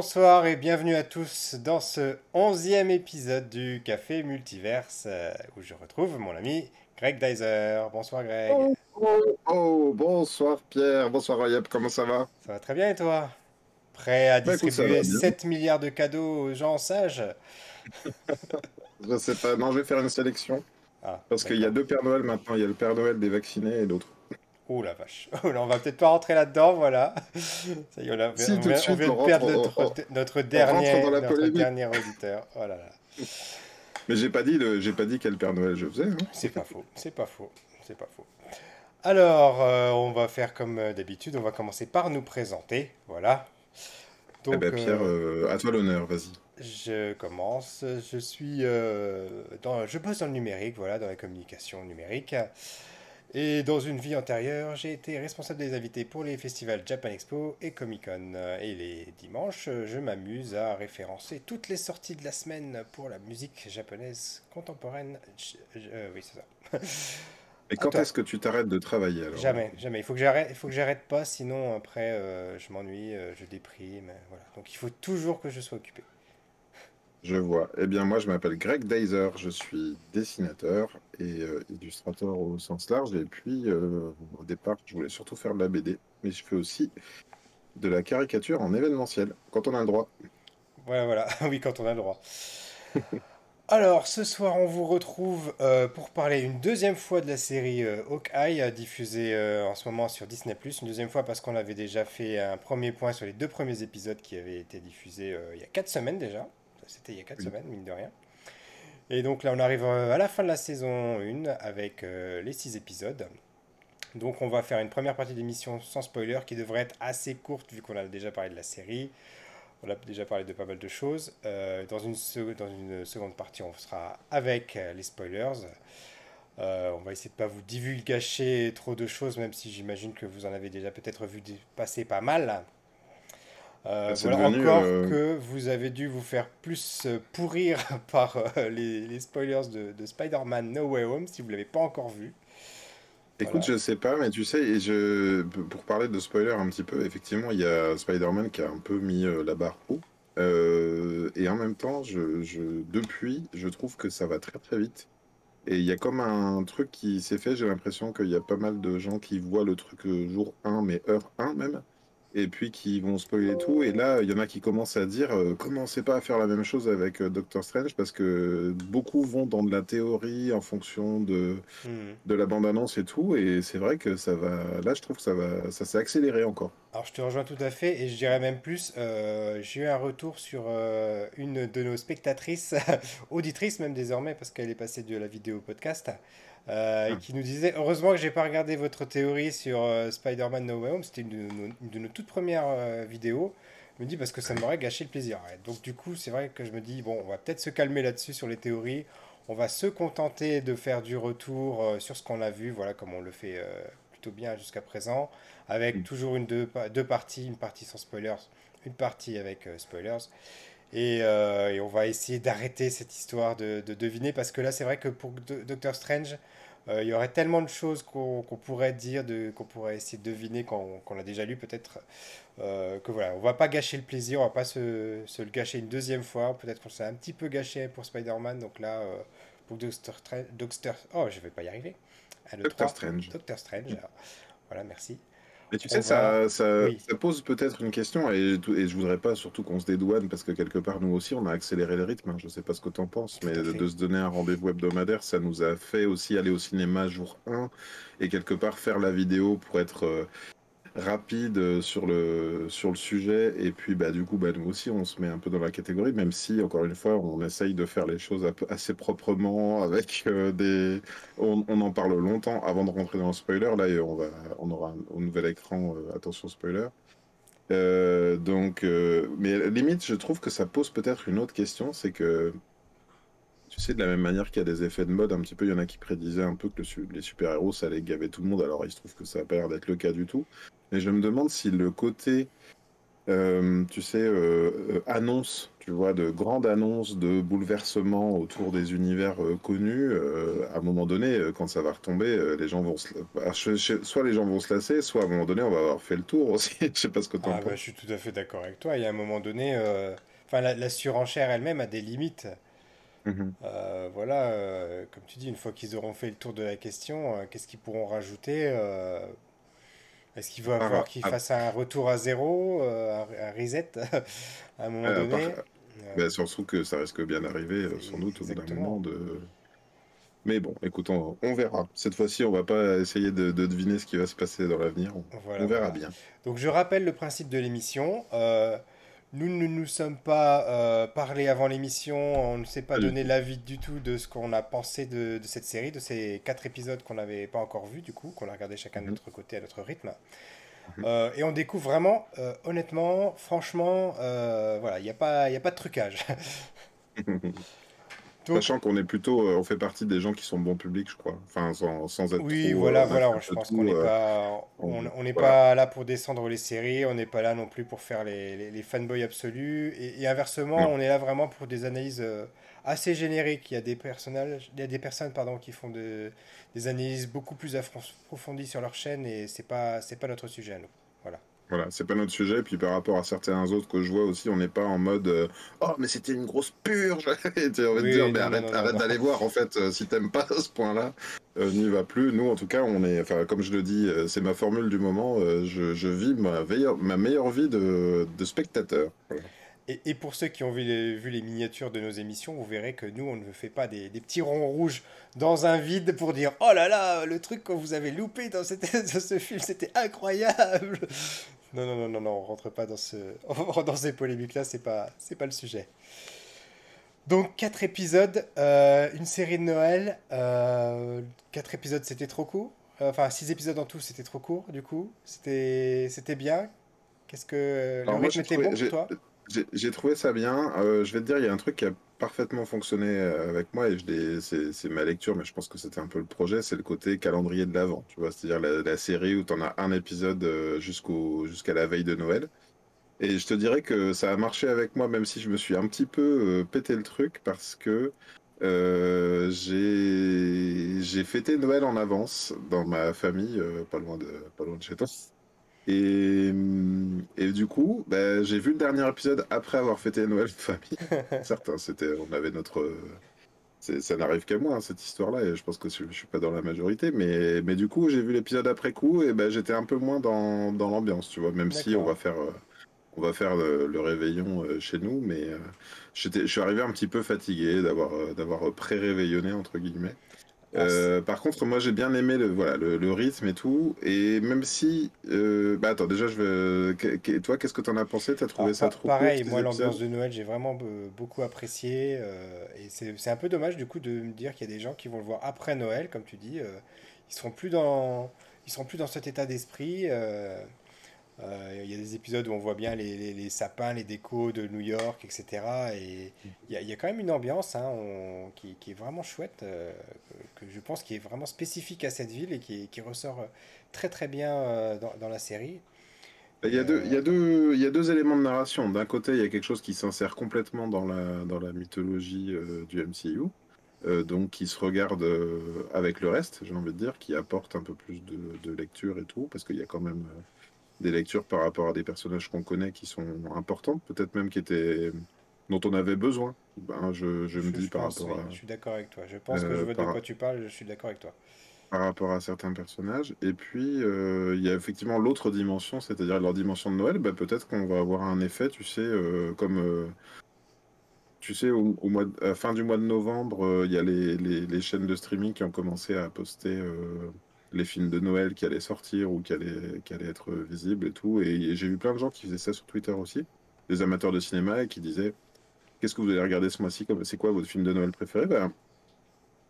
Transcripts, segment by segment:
Bonsoir et bienvenue à tous dans ce onzième épisode du Café Multiverse euh, où je retrouve mon ami Greg Dyser. Bonsoir Greg. Oh, oh, oh, bonsoir Pierre, bonsoir Ayep, comment ça va? Ça va très bien et toi? Prêt à bah, distribuer 7 milliards de cadeaux aux gens sages Je sais pas, non je vais faire une sélection. Ah, parce qu'il y a deux Pères Noël maintenant, il y a le Père Noël des vaccinés et d'autres. Oh la vache. Oh là, on va peut-être pas rentrer là-dedans, voilà. Ça y est, on, a, vient de perdre notre, dernier, notre dernier auditeur. Oh là là. Mais j'ai pas dit, j'ai pas dit quel Père Noël je faisais. Hein. C'est pas faux, c'est pas faux, c'est pas faux. Alors, euh, on va faire comme euh, d'habitude, on va commencer par nous présenter, voilà. Donc, eh ben Pierre, euh, à toi l'honneur, vas-y. Je commence. Je suis dans, je bosse dans le numérique, voilà, dans la communication numérique. Et dans une vie antérieure, j'ai été responsable des invités pour les festivals Japan Expo et Comic Con. Et les dimanches, je m'amuse à référencer toutes les sorties de la semaine pour la musique japonaise contemporaine. Euh, oui, c'est ça. Et quand est-ce que tu t'arrêtes de travailler alors? Jamais, jamais. Il faut que j'arrête, il faut que j'arrête pas, sinon après euh, je m'ennuie, euh, je déprime. Voilà. Donc il faut toujours que je sois occupé. Je vois. Eh bien, moi, je m'appelle Greg Deiser, je suis dessinateur et euh, illustrateur au sens large. Et puis, euh, au départ, je voulais surtout faire de la BD, mais je fais aussi de la caricature en événementiel, quand on a le droit. Voilà, voilà. oui, quand on a le droit. Alors, ce soir, on vous retrouve euh, pour parler une deuxième fois de la série Hawkeye, diffusée en ce moment sur Disney ⁇ Une deuxième fois parce qu'on avait déjà fait un premier point sur les deux premiers épisodes qui avaient été diffusés il y a quatre semaines déjà. C'était il y a 4 semaines, mine de rien. Et donc là, on arrive euh, à la fin de la saison 1 avec euh, les 6 épisodes. Donc on va faire une première partie d'émission sans spoiler qui devrait être assez courte vu qu'on a déjà parlé de la série. On a déjà parlé de pas mal de choses. Euh, dans, une dans une seconde partie, on sera avec les spoilers. on va essayer de ne pas vous divulgacher trop de choses, même si j'imagine que vous en avez déjà peut-être vu passer pas mal. Euh, voilà encore euh, que vous avez dû vous faire plus euh, pourrir par les, spoilers de, Spider-Man No Way Home si vous ne l'avez pas encore vu. Écoute, je sais pas, mais tu sais, je, pour parler de spoilers un petit peu, effectivement, il y a Spider-Man qui a un peu mis la barre haut. et en même temps, je, je, depuis, je trouve que ça va très très vite. Et il y a comme un truc qui s'est fait, j'ai l'impression qu'il y a pas mal de gens qui voient le truc jour 1, mais heure 1 même et puis qui vont spoiler tout. Et là, il y en a qui commencent à dire euh, commencez pas à faire la même chose avec euh, Doctor Strange? Parce que beaucoup vont dans de la théorie en fonction de, hmm. de la bande-annonce et tout. Et c'est vrai que ça va. Là, je trouve que ça va, ça s'est accéléré encore. Alors, je te rejoins tout à fait et je dirais même plus. Euh, j'ai eu un retour sur une de nos spectatrices, auditrices même désormais, parce qu'elle est passée de la vidéo podcast. Euh, qui nous disait Heureusement que j'ai pas regardé votre théorie sur euh, Spider-Man No Way Home, c'était une, de nos toutes premières euh, vidéos. Je me dit parce que ça m'aurait gâché le plaisir. donc, du coup, c'est vrai que je me dis Bon, on va peut-être se calmer là-dessus sur les théories. On va se contenter de faire du retour sur ce qu'on a vu, voilà, comme on le fait plutôt bien jusqu'à présent, avec mm. toujours une deux, deux, parties, une partie sans spoilers, une partie avec spoilers. Et, et, on va essayer d'arrêter cette histoire de, de, deviner parce que là, c'est vrai que pour Doctor Strange, euh, il y aurait tellement de choses qu'on pourrait dire, qu'on pourrait essayer de deviner quand, on a déjà lu peut-être. Euh, que voilà, on va pas gâcher le plaisir, on va pas se, se le gâcher une deuxième fois. Peut-être qu'on s'est un petit peu gâché pour Spider-Man, donc là, euh, pour Doctor, Doctor, oh, je vais pas y arriver. Doctor Strange. Doctor Strange. Voilà, merci. Mais tu sais, ça, ça, ça, pose peut-être une question, et, et je voudrais pas surtout qu'on se dédouane, parce que quelque part, nous aussi, on a accéléré le rythme. Hein. Je sais pas ce que tu en penses, mais de, de, se donner un rendez-vous hebdomadaire, ça nous a fait aussi aller au cinéma jour 1, et quelque part faire la vidéo pour être euh, rapide euh, sur le, sur le sujet. Et puis, bah, du coup, bah, nous aussi, on se met un peu dans la catégorie, même si, encore une fois, on essaye de faire les choses assez proprement, avec euh, des. On, en parle longtemps avant de rentrer dans le spoiler. Là, on, va, on aura un, nouvel écran, euh, attention spoiler. donc, mais limite, je trouve que ça pose peut-être une autre question, c'est que tu sais, de la même manière qu'il y a des effets de mode, un petit peu, il y en a qui prédisaient un peu que les super-héros, ça allait gaver tout le monde. Alors, il se trouve que ça n'a pas l'air d'être le cas du tout. Mais je me demande si le côté, euh, tu sais, euh, euh, annonce, tu vois, de grandes annonces de bouleversements autour des univers connus, à un moment donné, quand ça va retomber, les gens vont se... Bah, soit les gens vont se lasser, soit à un moment donné, on va avoir fait le tour aussi. je sais pas ce que tu en ah, bah, je suis tout à fait d'accord avec toi. Il y a un moment donné, enfin, la, surenchère elle-même a des limites. Mhm. Euh, voilà, euh, comme tu dis, une fois qu'ils auront fait le tour de la question, euh, qu'est-ce qu'ils pourront rajouter Est-ce qu'il va falloir qu'ils fassent un retour à zéro, un, reset à un moment donné bah, Surtout que ça risque bien d'arriver, sans doute, au bout d'un moment. De... Mais bon, écoute, on, verra. Cette fois-ci, on va pas essayer de, deviner ce qui va se passer dans l'avenir. On, verra bien. Donc, je rappelle le principe de l'émission. Nous ne nous sommes pas euh, parlé avant l'émission, on ne s'est pas donné l'avis du tout de ce qu'on a pensé de, cette série, de ces quatre épisodes qu'on n'avait pas encore vus, du coup, qu'on a regardé chacun de mhm. notre côté à notre rythme. Mhm. Euh, et on découvre vraiment, euh, honnêtement, franchement, voilà, il n'y a, pas, a pas de trucage. Sachant qu'on est plutôt, euh, on fait partie des gens qui sont bon public, je crois. Enfin, sans, sans être Oui, voilà, euh, voilà. Je pense qu'on n'est euh, pas, on, n'est pas là pour descendre les séries. On n'est pas là non plus pour faire les, les, fanboys absolus. Et, inversement, on est là vraiment pour des analyses assez génériques. Il y a des personnages, il y a des personnes, pardon, qui font de, des analyses beaucoup plus approfondies sur leur chaîne. Et c'est pas, c'est pas notre sujet à nous. Voilà. C'est pas notre sujet. Puis par rapport à certains autres que je vois aussi, on n'est pas en mode euh, Oh, mais c'était une grosse purge Et tu de dire Mais arrête, arrête d'aller voir, en fait, euh, si t'aimes pas ce point-là, euh, n'y va plus. Nous, en tout cas, on est, enfin, comme je le dis, c'est ma formule du moment. Je, je, vis ma, meilleure, ma meilleure vie de, de spectateur. Et, et, pour ceux qui ont vu les, vu les, miniatures de nos émissions, vous verrez que nous, on ne fait pas des, des, petits ronds rouges dans un vide pour dire Oh là là, le truc que vous avez loupé dans, cette, dans ce film, c'était incroyable non, non, non, non, non, on rentre pas dans, ce... dans ces polémiques-là, c'est pas, c'est pas le sujet. Donc, quatre épisodes, euh, une série de Noël. Euh, quatre épisodes, c'était trop court. Enfin, six épisodes en tout, c'était trop court, du coup. C'était, c'était bien. Qu'est-ce que. le rythme était bon pour toi? J'ai trouvé ça bien. Euh, je vais te dire, il y a un truc qui a parfaitement fonctionné euh, avec moi et c'est ma lecture, mais je pense que c'était un peu le projet, c'est le côté calendrier de l'avant, tu vois, c'est-à-dire la, série où tu en as un épisode euh, jusqu'à la veille de Noël. Et je te dirais que ça a marché avec moi, même si je me suis un petit peu euh, pété le truc, parce que j'ai fêté Noël en avance dans ma famille, pas loin de chez toi. Et, et du coup, bah, j'ai vu le dernier épisode après avoir fêté Noël de famille. Certains, c'était, on avait notre. Ça n'arrive qu'à moi, hein, cette histoire-là, et je pense que je ne suis pas dans la majorité. Mais, mais du coup, j'ai vu l'épisode après coup, et ben j'étais un peu moins dans, dans l'ambiance, tu vois, même si on va faire. Euh, on va faire le, réveillon euh, chez nous, mais euh, je suis arrivé un petit peu fatigué d'avoir d'avoir pré-réveillonné, entre guillemets. Euh, par contre, moi j'ai bien aimé le, voilà, le, rythme et tout. Et même si. Euh, bah attends, déjà, je veux. Toi, qu'est-ce que tu en as pensé? Tu as trouvé ça trop Pareil, moi l'ambiance de Noël, j'ai vraiment beaucoup apprécié. Euh, et c'est un peu dommage du coup de me dire qu'il y a des gens qui vont le voir après Noël, comme tu dis. ils seront plus dans. Ils seront plus dans cet état d'esprit. Euh, il y a des épisodes où on voit bien les, les, sapins, les décos de New York, etc. Et il y, a, y a quand même une ambiance hein, qui, qui, est vraiment chouette, euh, que, je pense qui est vraiment spécifique à cette ville et qui, qui ressort très très bien euh, dans, dans, la série. Il y, a deux, il, y a deux, il y a deux éléments de narration. D'un côté, il y a quelque chose qui s'insère complètement dans la, dans la mythologie du MCU. donc qui se regarde avec le reste, j'ai envie de dire, qui apporte un peu plus de, de lecture et tout, parce qu'il y a quand même des lectures par rapport à des personnages qu'on connaît qui sont importantes, peut-être même qui étaient dont on avait besoin. Ben, je, je, me dis par rapport à. Je suis d'accord avec toi. Je pense que je vois de quoi tu parles. Je suis d'accord avec toi. Par rapport à certains personnages. Et puis, euh, il y a effectivement l'autre dimension, c'est-à-dire leur dimension de Noël. Ben, peut-être qu'on va avoir un effet, tu sais, euh, comme. Euh, tu sais, au, mois à la fin du mois de novembre, il y a les, les, les, chaînes de streaming qui ont commencé à poster les films de Noël qui allaient sortir ou qui allaient, être visibles et tout. Et, j'ai vu plein de gens qui faisaient ça sur Twitter aussi, des amateurs de cinéma, et qui disaient Qu'est-ce que vous allez regarder ce mois-ci C'est quoi votre film de Noël préféré? Ben,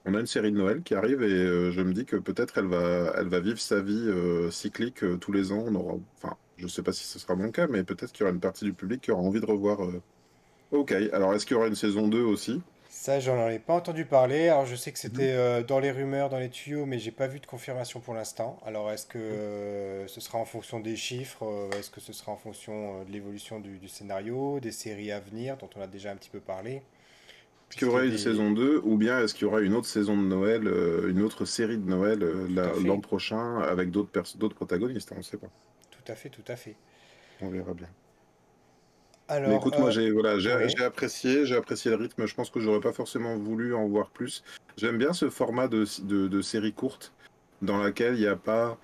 On a une série de Noël qui arrive et euh, je me dis que peut-être elle va, elle va vivre sa vie euh, cyclique euh, tous les ans. On aura, enfin, je ne sais pas si ce sera mon cas, mais peut-être qu'il y aura une partie du public qui aura envie de revoir. Ok, alors est-ce qu'il y aura une saison 2 aussi? Ça, j'en ai pas entendu parler. Alors, je sais que c'était euh, dans les rumeurs, dans les tuyaux, mais j'ai pas vu de confirmation pour l'instant. Alors, est-ce que euh, ce sera en fonction des chiffres euh, Est-ce que ce sera en fonction de l'évolution du, scénario, des séries à venir, dont on a déjà un petit peu parlé? Est-ce qu'il y aura une saison 2 ou bien est-ce qu'il y aura une autre saison de Noël, une autre série de Noël l'an prochain avec d'autres d'autres protagonistes? On ne sait pas. Tout à fait, tout à fait. On verra bien. Alors, écoute, moi euh, j'ai voilà, j'ai apprécié, j'ai apprécié le rythme. Je pense que j'aurais pas forcément voulu en voir plus. J'aime bien ce format de, de, série courte dans laquelle il n'y a pas,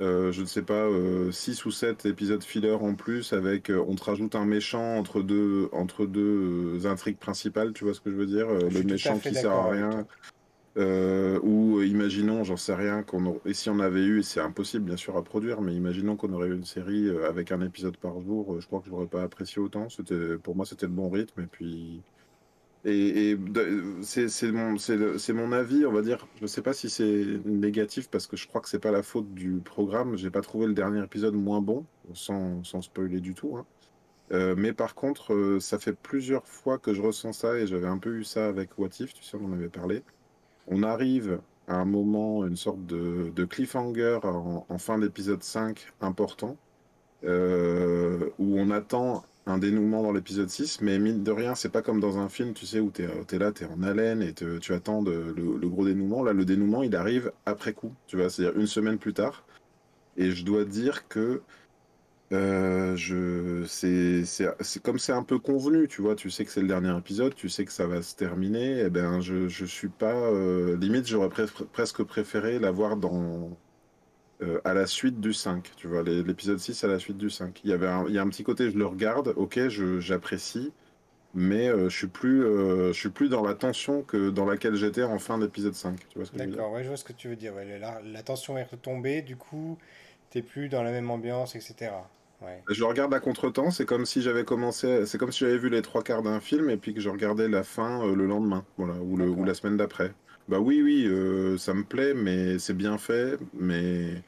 euh, je ne sais pas, 6 euh, ou 7 épisodes filler en plus avec, on te rajoute un méchant entre deux, entre deux intrigues principales. Tu vois ce que je veux dire Le méchant qui sert à rien. Euh, ou imaginons, j'en sais rien, qu'on et si on avait eu, c'est impossible bien sûr à produire, mais imaginons qu'on aurait eu une série euh, avec un épisode par jour, euh, je crois que je l'aurais pas apprécié autant. Pour moi, c'était le bon rythme. Et puis, et, c'est mon, avis, on va dire. Je sais pas si c'est négatif parce que je crois que c'est pas la faute du programme. J'ai pas trouvé le dernier épisode moins bon, sans, sans spoiler du tout. Hein. mais par contre, ça fait plusieurs fois que je ressens ça et j'avais un peu eu ça avec What If, tu sais, on en avait parlé on arrive à un moment, une sorte de, cliffhanger en, fin d'épisode 5 important, euh, où on attend un dénouement dans l'épisode 6, mais mine de rien, c'est pas comme dans un film, tu sais, où tu es, là, tu es en haleine et tu attends le, le, gros dénouement. Là, le dénouement, il arrive après coup, tu vois, c'est-à-dire une semaine plus tard. Et je dois dire que euh, c'est, comme c'est un peu convenu, tu vois, tu sais que c'est le dernier épisode, tu sais que ça va se terminer, et eh ben je, je suis pas, euh, limite j'aurais presque préféré l'avoir dans, euh, à la suite du 5, tu vois, l'épisode 6 à la suite du 5. Il y avait un, il y a un petit côté, je le regarde, ok, j'apprécie, mais je suis plus, je suis plus dans la tension que dans laquelle j'étais en fin d'épisode 5, tu vois que je D'accord, ouais, je vois ce que tu veux dire, la, la tension est retombée, du coup, t'es plus dans la même ambiance, etc. Je regarde à contre-temps, c'est comme si j'avais commencé, c'est comme si j'avais vu les trois quarts d'un film et puis que je regardais la fin euh, le lendemain, voilà, ou, le, ou la semaine d'après. Bah oui, oui, euh, ça me plaît, mais c'est bien fait, mais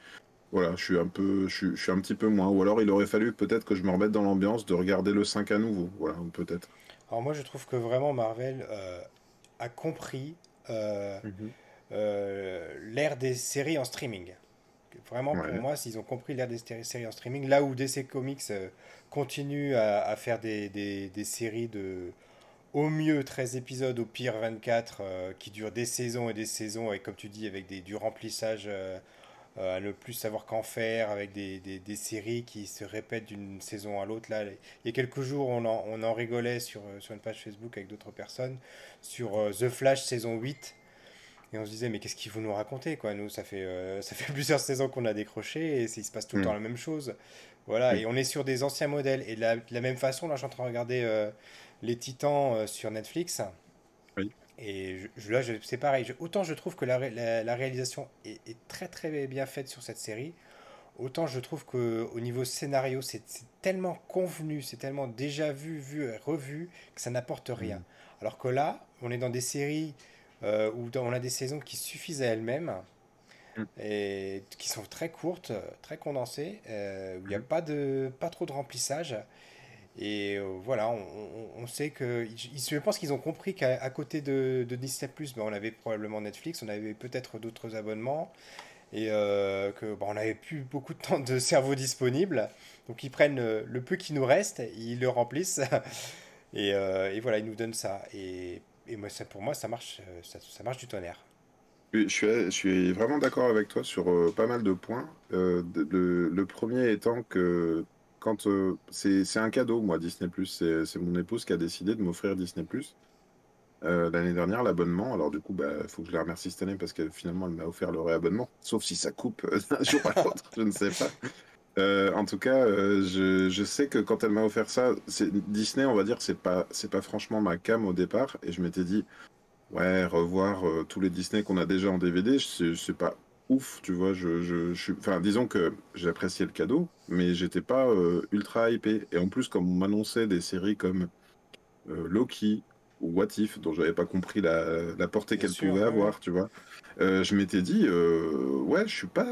voilà, je suis un peu, je suis, un petit peu moins. Ou alors il aurait fallu peut-être que je me remette dans l'ambiance de regarder le 5 à nouveau, voilà, peut-être. Alors moi je trouve que vraiment Marvel euh, a compris mhm. l'ère des séries en streaming. Vraiment, pour moi, s'ils ont compris l'ère des séries en streaming, là où DC Comics euh, continue à, faire des, des, séries de au mieux 13 épisodes, au pire 24, euh, qui durent des saisons et des saisons, et comme tu dis, avec des, du remplissage euh, à ne plus savoir qu'en faire, avec des, des, séries qui se répètent d'une saison à l'autre. Là, il y a quelques jours, on en, on en rigolait sur, sur une page Facebook avec d'autres personnes, sur The Flash saison 8 et on se disait, mais qu'est-ce qu'ils vont nous raconter quoi? Nous, ça fait, euh, ça fait plusieurs saisons qu'on a décroché et il se passe tout le mm. temps la même chose. Voilà, mm. et on est sur des anciens modèles. Et de la, même façon, là, je suis en train de regarder euh, Les Titans euh, sur Netflix. Oui. Et je, là, c'est pareil. autant je trouve que la, la, réalisation est, très très bien faite sur cette série, autant je trouve qu'au niveau scénario, c'est tellement convenu, c'est tellement déjà vu, vu, revu, que ça n'apporte rien. Mm. Alors que là, on est dans des séries euh, où on a des saisons qui suffisent à elles-mêmes mm. et qui sont très courtes, très condensées, euh, où il n'y a mm. pas, de, pas trop de remplissage. Et euh, voilà, on, on, sait que. Je pense qu'ils ont compris qu'à côté de, de Disney, ben, on avait probablement Netflix, on avait peut-être d'autres abonnements, et que bon, on n'avait plus beaucoup de temps de cerveau disponible. Donc ils prennent le, peu qui nous reste, ils le remplissent, et, et, voilà, ils nous donnent ça. Et et moi, pour moi, ça marche, euh, ça, marche du tonnerre. Je suis, je suis vraiment d'accord avec toi sur euh, pas mal de points. Euh, le, premier étant que quand c'est un cadeau, moi, Disney c'est mon épouse qui a décidé de m'offrir Disney l'année dernière, l'abonnement. Alors, du coup, il bah, faut que je la remercie cette année parce que finalement, elle m'a offert le réabonnement. Sauf si ça coupe d'un jour à l'autre, je ne sais pas. Euh, en tout cas, euh, je, sais que quand elle m'a offert ça, Disney, on va dire, c'est pas, pas franchement ma cam au départ. Et je m'étais dit, ouais, revoir euh, tous les Disney qu'on a déjà en DVD, c'est pas ouf, tu vois. Je, enfin, disons que j'appréciais le cadeau, mais j'étais pas ultra hypé. Et en plus, comme on m'annonçait des séries comme Loki, What If, dont j'avais pas compris la, portée qu'elle pouvait avoir, tu vois. Euh, je m'étais dit, euh, ouais, je suis pas,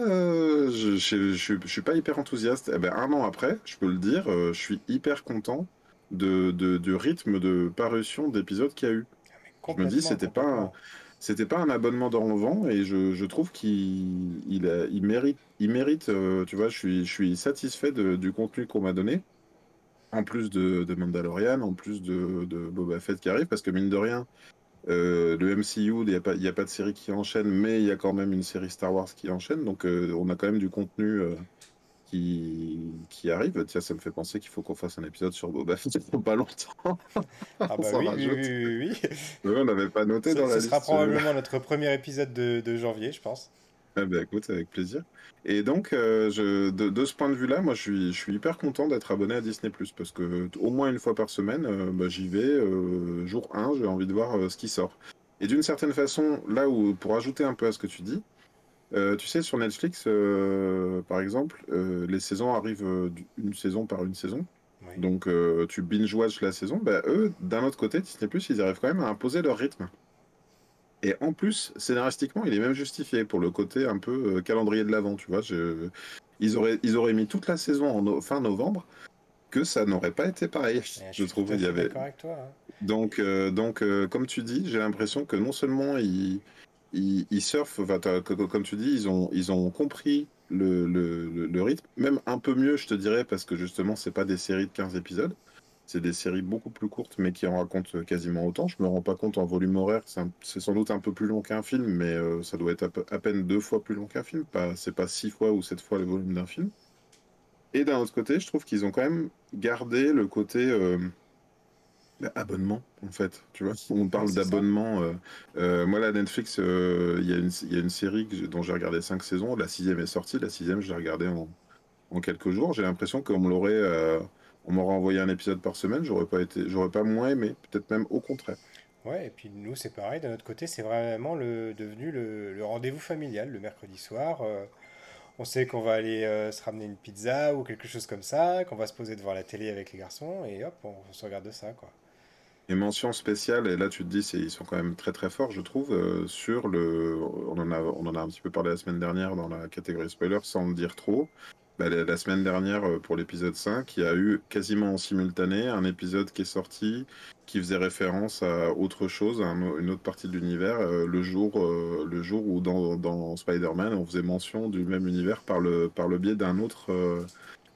je, je, suis pas hyper enthousiaste. Eh ben, un an après, je peux le dire, euh, je suis hyper content de, de, du rythme de parution d'épisodes qu'il y a eu. Je me dis, c'était pas, un, c'était pas un abonnement dans le vent et je, je trouve qu'il il, il mérite, il mérite euh, tu vois, je suis, je suis satisfait de, du contenu qu'on m'a donné. En plus de, de Mandalorian, en plus de, de, Boba Fett qui arrive, parce que mine de rien, euh, le MCU, il n'y a, pas, a pas de série qui enchaîne, mais il y a quand même une série Star Wars qui enchaîne, donc euh, on a quand même du contenu qui, qui arrive. Tiens, ça me fait penser qu'il faut qu'on fasse un épisode sur Boba Fett pour pas longtemps. Ah bah oui, oui, oui, oui, on n'avait pas noté dans la liste. Ce sera probablement notre premier épisode de, de janvier, je pense. Ah bah écoute, avec plaisir. Et donc, euh, je, de, de, ce point de vue-là, moi, je suis, je suis hyper content d'être abonné à Disney+, parce que au moins une fois par semaine, euh, bah, j'y vais, euh, jour 1, j'ai envie de voir ce qui sort. Et d'une certaine façon, là où, pour ajouter un peu à ce que tu dis, tu sais, sur Netflix, par exemple, les saisons arrivent une saison par une saison. Donc, tu binge-watch la saison. Bah, eux, d'un autre côté, Disney+, ils arrivent quand même à imposer leur rythme. Et en plus, scénaristiquement, il est même justifié pour le côté un peu calendrier de l'avant, tu vois. Ils, auraient, ils auraient mis toute la saison en fin novembre, que ça n'aurait pas été pareil, je, trouve. Il y avait... Avec toi, hein. Donc, donc comme tu dis, j'ai l'impression que non seulement ils ils, surfent, comme tu dis, ils ont, ils ont compris le, le, le, rythme, même un peu mieux, je te dirais, parce que justement, c'est pas des séries de 15 épisodes, c'est des séries beaucoup plus courtes, mais qui en racontent quasiment autant. Je me rends pas compte en volume horaire, c'est sans doute un peu plus long qu'un film, mais euh, ça doit être à, peine deux fois plus long qu'un film, pas, c'est pas six fois ou sept fois le volume d'un film. Et d'un autre côté, je trouve qu'ils ont quand même gardé le côté. Euh, abonnement, en fait. Tu vois, on parle d'abonnement. Euh, euh, moi, la Netflix, euh, il y, y, a une série dont j'ai regardé cinq saisons. La sixième est sortie. La sixième, je l'ai regardée en, en, quelques jours. J'ai l'impression qu'on me l'aurait, on m'aurait envoyé un épisode par semaine. J'aurais pas été, j'aurais pas moins aimé. Peut-être même au contraire. Ouais, et puis nous, c'est pareil. De notre côté, c'est vraiment le, devenu le, le rendez-vous familial le mercredi soir. on sait qu'on va aller se ramener une pizza ou quelque chose comme ça, qu'on va se poser devant la télé avec les garçons et hop, on, on se regarde ça, quoi. Et mention spéciale, et là tu te dis, ils sont quand même très très forts, je trouve, euh, sur le. On en, a, on en a un petit peu parlé la semaine dernière dans la catégorie spoiler, sans le dire trop. Bah, la, semaine dernière, euh, pour l'épisode 5, il y a eu quasiment en simultané un épisode qui est sorti qui faisait référence à autre chose, à une autre partie de l'univers, euh, le, jour, le jour où dans, dans Spider-Man, on faisait mention du même univers par le, par le biais d'un autre.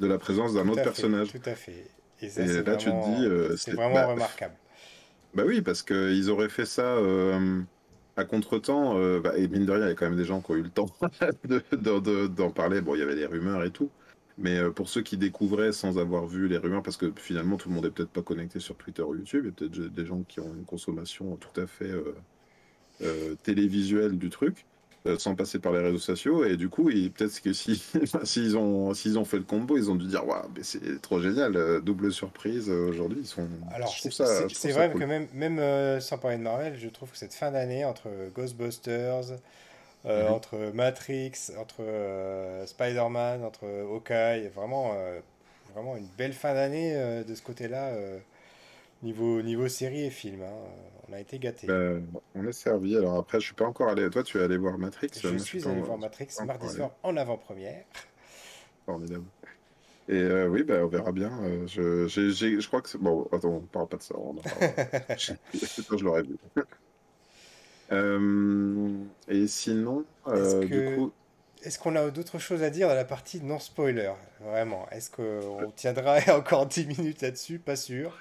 de la présence d'un autre personnage. Tout à fait. Et, là, tu te dis. c'est vraiment bah, remarquable. Bah oui, parce qu'ils auraient fait ça euh, à contre-temps. Euh, bah, et mine de rien, il y a quand même des gens qui ont eu le temps d'en parler. Bon, il y avait des rumeurs et tout. Mais euh, pour ceux qui découvraient sans avoir vu les rumeurs, parce que finalement tout le monde est peut-être pas connecté sur Twitter ou YouTube, il y a peut-être des gens qui ont une consommation tout à fait télévisuelle du truc. Euh, sans passer par les réseaux sociaux. Et du coup, peut-être que si, s'ils ont, s'ils ont fait le combo, ils ont dû dire Waouh, c'est trop génial, euh, double surprise euh, aujourd'hui. Ils sont. Alors, c'est vrai que même, même sans parler de Marvel, je trouve que cette fin d'année entre Ghostbusters, mhm. entre Matrix, entre Spider-Man, entre Hawkeye, vraiment, vraiment une belle fin d'année de ce côté-là. Niveau, niveau série et film, hein, on a été gâtés. Ben, on est servi. Alors après, je suis pas encore allé. Toi, tu es allé voir Matrix Je suis allé voir Matrix mardi soir en avant-première. Formidable. Et euh, oui, ben, on verra bien. Euh, je, je crois que c'est. Bon, attends, on parle pas de ça. On je, je l'aurais vu. Euh, et sinon, du coup. Est-ce qu'on a d'autres choses à dire dans la partie non spoiler Vraiment Est-ce qu'on tiendra encore 10 minutes là-dessus? Pas sûr.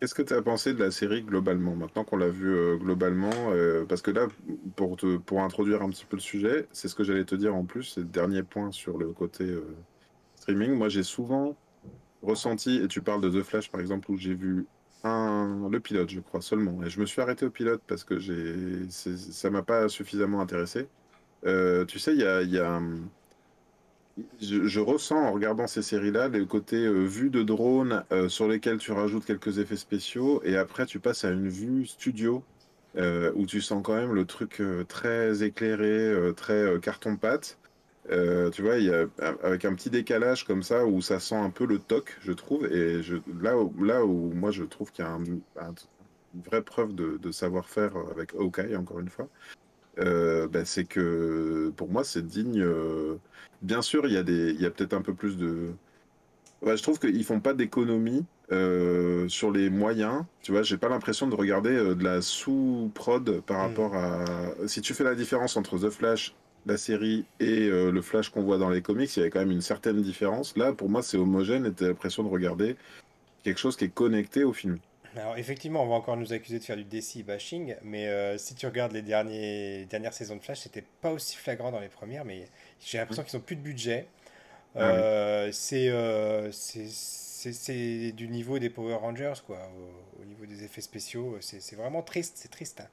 Qu'est-ce que tu as pensé de la série globalement Maintenant qu'on l'a vue euh, globalement, euh, parce que là, pour, te, pour introduire un petit peu le sujet, c'est ce que j'allais te dire en plus, c'est le dernier point sur le côté euh, streaming. Moi, j'ai souvent ressenti, et tu parles de The Flash par exemple, où j'ai vu un, le pilote, je crois seulement, et je me suis arrêté au pilote parce que ça m'a pas suffisamment intéressé. tu sais, il y a, y a je, ressens en regardant ces séries-là le côté euh, vue de drone euh, sur lesquels tu rajoutes quelques effets spéciaux et après tu passes à une vue studio euh, où tu sens quand même le truc très éclairé, très carton-pâte. tu vois, y a, avec un petit décalage comme ça où ça sent un peu le toc, je trouve. Et là, où, là où moi je trouve qu'il y a une vraie preuve de, de savoir-faire avec Hawkeye, encore une fois, euh, bah, c'est que pour moi, c'est digne. Euh, bien sûr, il y a, des, il y a peut-être un peu plus de. je trouve qu'ils font pas d'économie euh, sur les moyens, tu vois, j'ai pas l'impression de regarder de la sous-prod par mm. rapport à. Si tu fais la différence entre The Flash, la série et le Flash qu'on voit dans les comics, il y avait quand même une certaine différence. Là, pour moi, c'est homogène et t'as l'impression de regarder quelque chose qui est connecté au film. Alors effectivement, on va encore nous accuser de faire du DC bashing, mais si tu regardes les derniers, dernières saisons de Flash, c'était pas aussi flagrant dans les premières, mais j'ai l'impression mm. qu'ils ont plus de budget. Ah c'est c'est du niveau des Power Rangers, quoi, au, niveau des effets spéciaux. C'est vraiment triste, c'est triste. Hein.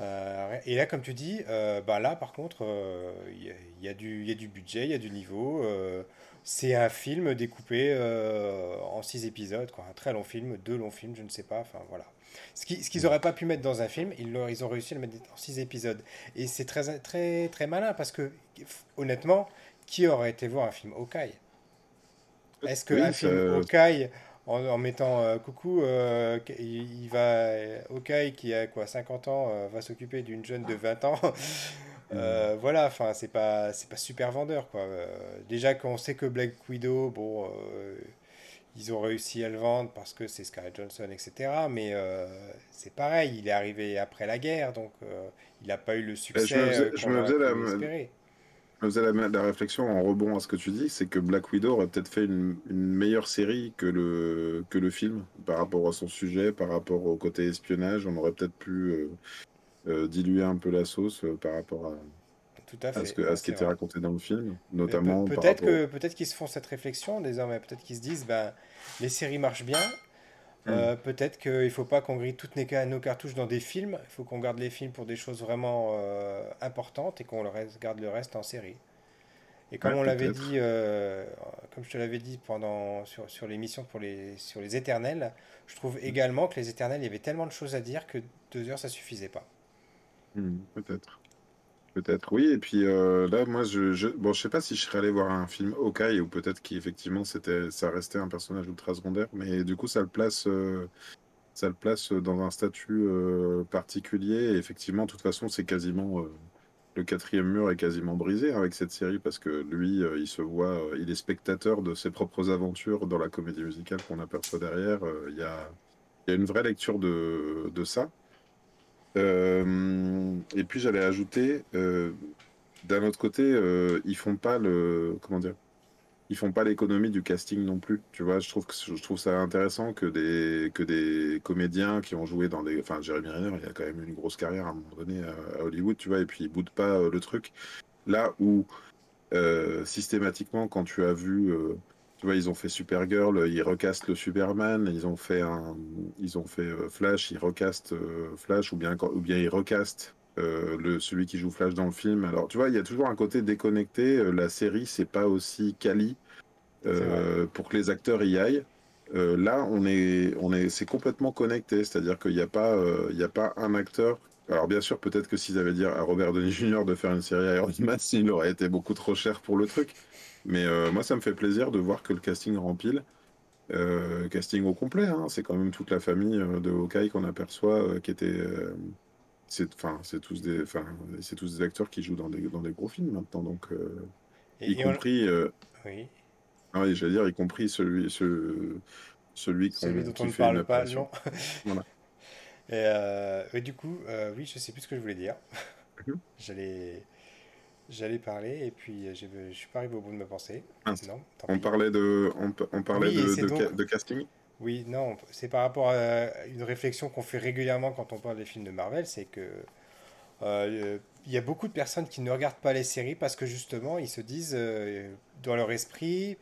Euh, et là, comme tu dis, euh, bah là, par contre, il euh, y, a, du, y a du budget, il y a du niveau. C'est un film découpé en six épisodes, quoi, un très long film, deux longs films, je ne sais pas. Enfin, voilà. Ce qu'ils n'auraient pas pu mettre dans un film, ils, ils ont réussi à le mettre en six épisodes. Et c'est très, très, très malin parce que, honnêtement, qui aurait été voir un film Hawkeye? Est-ce qu'un film Hawkeye, en, mettant euh, coucou, euh, il, va Hawkeye qui a quoi 50 ans euh, va s'occuper d'une jeune de 20 ans? Mm. voilà, enfin c'est pas c'est pas super vendeur quoi. déjà qu'on sait que Black Widow, bon, ils ont réussi à le vendre parce que c'est Scarlett Johnson, etc. Mais c'est pareil, il est arrivé après la guerre, donc il n'a pas eu le succès. Je me faisais, la, je faisais la, réflexion en rebond à ce que tu dis, c'est que Black Widow aurait peut-être fait une, meilleure série que le, que le film par rapport à son sujet, par rapport au côté espionnage. On aurait peut-être pu euh, euh, diluer un peu la sauce euh, par rapport à, Tout à, fait. ce, que, à ce qui était raconté dans le film, notamment. peut-être qu'ils se font cette réflexion désormais, peut-être qu'ils se disent, ben, les séries marchent bien, euh, hmm. Peut-être qu'il ne faut pas qu'on grille toutes nos cartouches dans des films. Il faut qu'on garde les films pour des choses vraiment euh, importantes et qu'on garde le reste en série. Et comme on l'avait dit, euh, comme je te l'avais dit pendant sur, sur l'émission pour les sur les éternels, je trouve hmm. également que les éternels, il y avait tellement de choses à dire que deux heures ça suffisait pas. Hmm, peut-être. Peut-être, oui. Et puis euh, là, moi, je, je, bon, je sais pas si je serais allé voir un film Hawkeye ou peut-être qu'effectivement, c'était, ça restait un personnage ultra secondaire, mais du coup, ça le place, euh, ça le place dans un statut euh, particulier. Et effectivement, de toute façon, c'est quasiment le quatrième mur est quasiment brisé avec cette série parce que lui, il se voit, il est spectateur de ses propres aventures dans la comédie musicale qu'on aperçoit derrière. Il y a, y a une vraie lecture de, de ça. Euh, et puis j'allais ajouter, euh, d'un autre côté, euh, ils font pas le, comment dire, ils font pas l'économie du casting non plus. Tu vois, je trouve que je trouve ça intéressant que des que des comédiens qui ont joué dans des, enfin Jeremy Renner, il a quand même une grosse carrière à un moment donné à, Hollywood, tu vois, et puis il boude pas le truc. Là où systématiquement, quand tu as vu tu vois, ils ont fait Supergirl, ils recastent le Superman, ils ont fait un, ils ont fait euh, Flash, ils recastent euh, Flash, ou bien, ou bien ils recastent euh, le, celui qui joue Flash dans le film. Alors, tu vois, il y a toujours un côté déconnecté. La série, c'est pas aussi quali pour que les acteurs y aillent. là, on est, on est, c'est complètement connecté. C'est-à-dire qu'il n'y a pas, il y a pas un acteur. Alors, bien sûr, peut-être que s'ils avaient dit à Robert Downey Jr. de faire une série Iron Man, il aurait été beaucoup trop cher pour le truc. Mais euh, moi, ça me fait plaisir de voir que le casting rempile. Euh, casting au complet, hein. c'est quand même toute la famille euh, de Hawkeye qu'on aperçoit qui était. c'est tous des, tous des acteurs qui jouent dans des dans des gros films maintenant, donc y compris. Oui. Ah oui, j'allais dire y compris celui ce, celui, celui dont on ne parle pas, non. voilà. Et, du coup, oui, je sais plus ce que je voulais dire. Mhm. J'allais. J'allais parler et puis euh, je ne suis pas arrivé au bout de ma pensée. on, parlait de, on, parlait de, de, casting? Oui, non, c'est par rapport à une réflexion qu'on fait régulièrement quand on parle des films de Marvel, c'est que euh, il y a beaucoup de personnes qui ne regardent pas les séries parce que justement ils se disent euh, dans leur esprit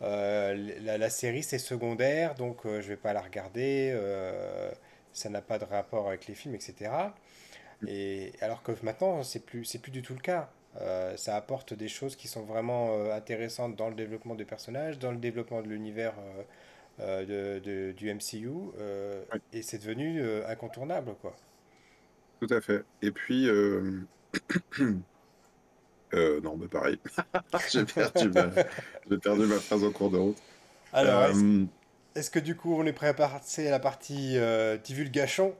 la, la, série c'est secondaire donc je vais pas la regarder, ça n'a pas de rapport avec les films, etc. Et alors que maintenant c'est plus c'est plus du tout le cas. Euh, ça apporte des choses qui sont vraiment euh, intéressantes dans le développement des personnages, dans le développement de l'univers euh, de, du MCU, et c'est devenu incontournable, quoi. Tout à fait. Et puis, non, mais pareil, j'ai perdu, ma... perdu ma phrase en cours de route. Alors, est-ce que du coup, on est prêt à passer à la partie divulgation?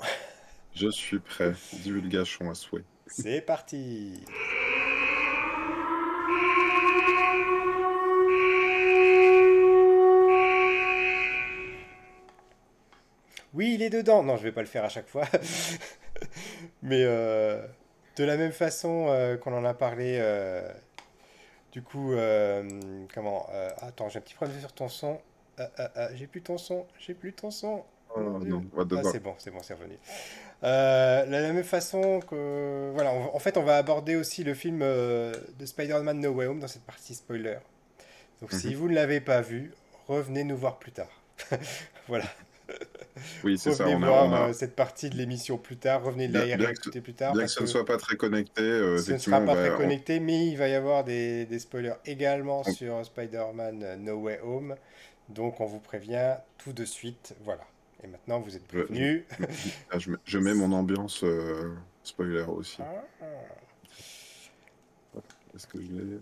Je suis prêt, divulgation à souhait. C'est parti oui, il est dedans. Non, je vais pas le faire à chaque fois. Mais euh, de la même façon euh, qu'on en a parlé, euh, du coup, comment Attends, j'ai un petit problème sur ton son. j'ai plus ton son, j'ai plus ton son. Oh, non, ah, c'est bon, c'est bon, c'est revenu. de la même façon que. Voilà, en fait, on va aborder aussi le film de Spider-Man No Way Home dans cette partie spoiler. Donc, si mhm. vous ne l'avez pas vu, revenez nous voir plus tard. voilà. Oui, c'est ça. On voir euh, cette partie de l'émission plus tard. Revenez de derrière écouter plus tard. Bien que ce ne soit pas très connecté. Euh, ce ne sera pas très connecté, mais il va y avoir des, des spoilers également sur Spider-Man euh, No Way Home. Donc on vous prévient tout de suite. Voilà. Et maintenant, vous êtes prévenus. Je, je, mets mon ambiance spoiler aussi. Ah. Est-ce que je l'ai?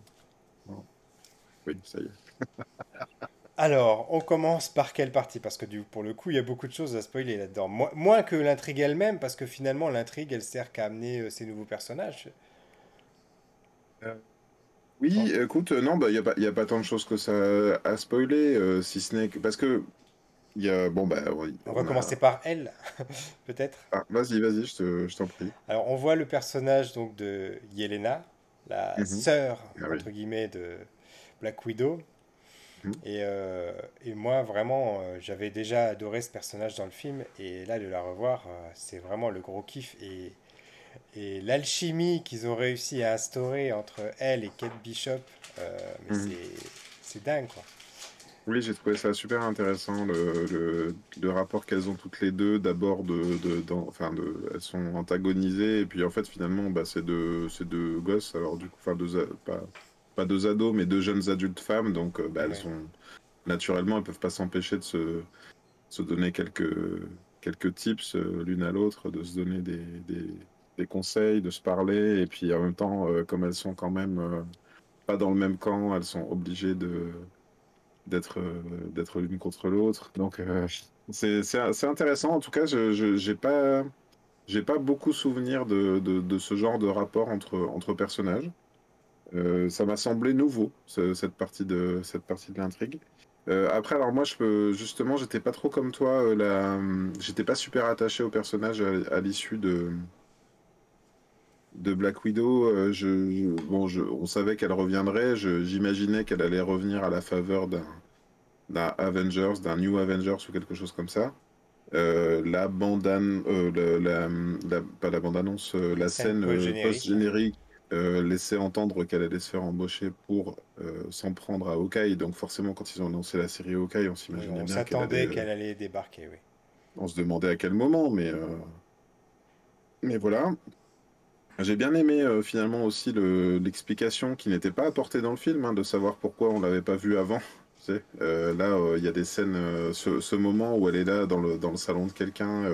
Oui, ça y est. Alors, on commence par quelle partie? Parce que du, pour le coup, il y a beaucoup de choses à spoiler là-dedans. moins que l'intrigue elle-même, parce que finalement, l'intrigue, elle sert qu'à amener euh, ces nouveaux personnages. Euh, oui, écoute, euh, non, bah, il bah, n'y a, a, pas tant de choses que ça à spoiler, si ce n'est que. Parce que. Y a, bon, bah, on, va commencer par elle, peut-être. Ah, vas-y, vas-y, je t'en prie. Alors, on voit le personnage donc, de Yelena, la mhm. sœur, ah entre guillemets, de Black Widow Mm. Euh, et, moi, vraiment, euh, j'avais déjà adoré ce personnage dans le film. Et là, de la revoir, euh, c'est vraiment le gros kiff. Et, et l'alchimie qu'ils ont réussi à instaurer entre elle et Kate Bishop, mm. c'est dingue, quoi. Oui, j'ai trouvé ça super intéressant, le, le, rapport qu'elles ont toutes les deux. D'abord, de, de, enfin de, elles sont antagonisées, et puis en fait, finalement, bah, c'est deux, deux gosses, alors du coup, enfin, deux, pas, pas deux ados, mais deux jeunes adultes femmes. Donc, euh, bah, elles sont naturellement, elles peuvent pas s'empêcher de se, se donner quelques, quelques tips euh, l'une à l'autre, de se donner des, des, conseils, de se parler. Et puis en même temps, euh, comme elles sont quand même pas dans le même camp, elles sont obligées de d'être d'être l'une contre l'autre. Donc c'est intéressant. En tout cas, je j'ai pas j'ai pas beaucoup souvenir de, de, de, ce genre de rapport entre entre personnages. Euh, ça m'a semblé nouveau, cette partie de, cette partie de l'intrigue. Euh, après, alors moi, je justement, j'étais pas trop comme toi. Euh, la... J'étais pas super attaché au personnage à, l'issue de, de Black Widow. je, bon, je, on savait qu'elle reviendrait. J'imaginais qu'elle allait revenir à la faveur d'un Avengers, d'un New Avengers ou quelque chose comme ça. la bande, la, pas la bande annonce, la scène post générique euh, laisser entendre qu'elle allait se faire embaucher pour euh, s'en prendre à Hawkeye. Donc forcément, quand ils ont annoncé la série Hawkeye, on s'imaginait bien qu'elle s'attendait qu'elle allait débarquer, oui. On se demandait à quel moment, mais, euh, mais voilà. J'ai bien aimé finalement aussi l'explication qui n'était pas apportée dans le film, hein, de savoir pourquoi on l'avait pas vu avant. là, il y a des scènes, ce, ce, moment où elle est là dans le, dans le salon de quelqu'un,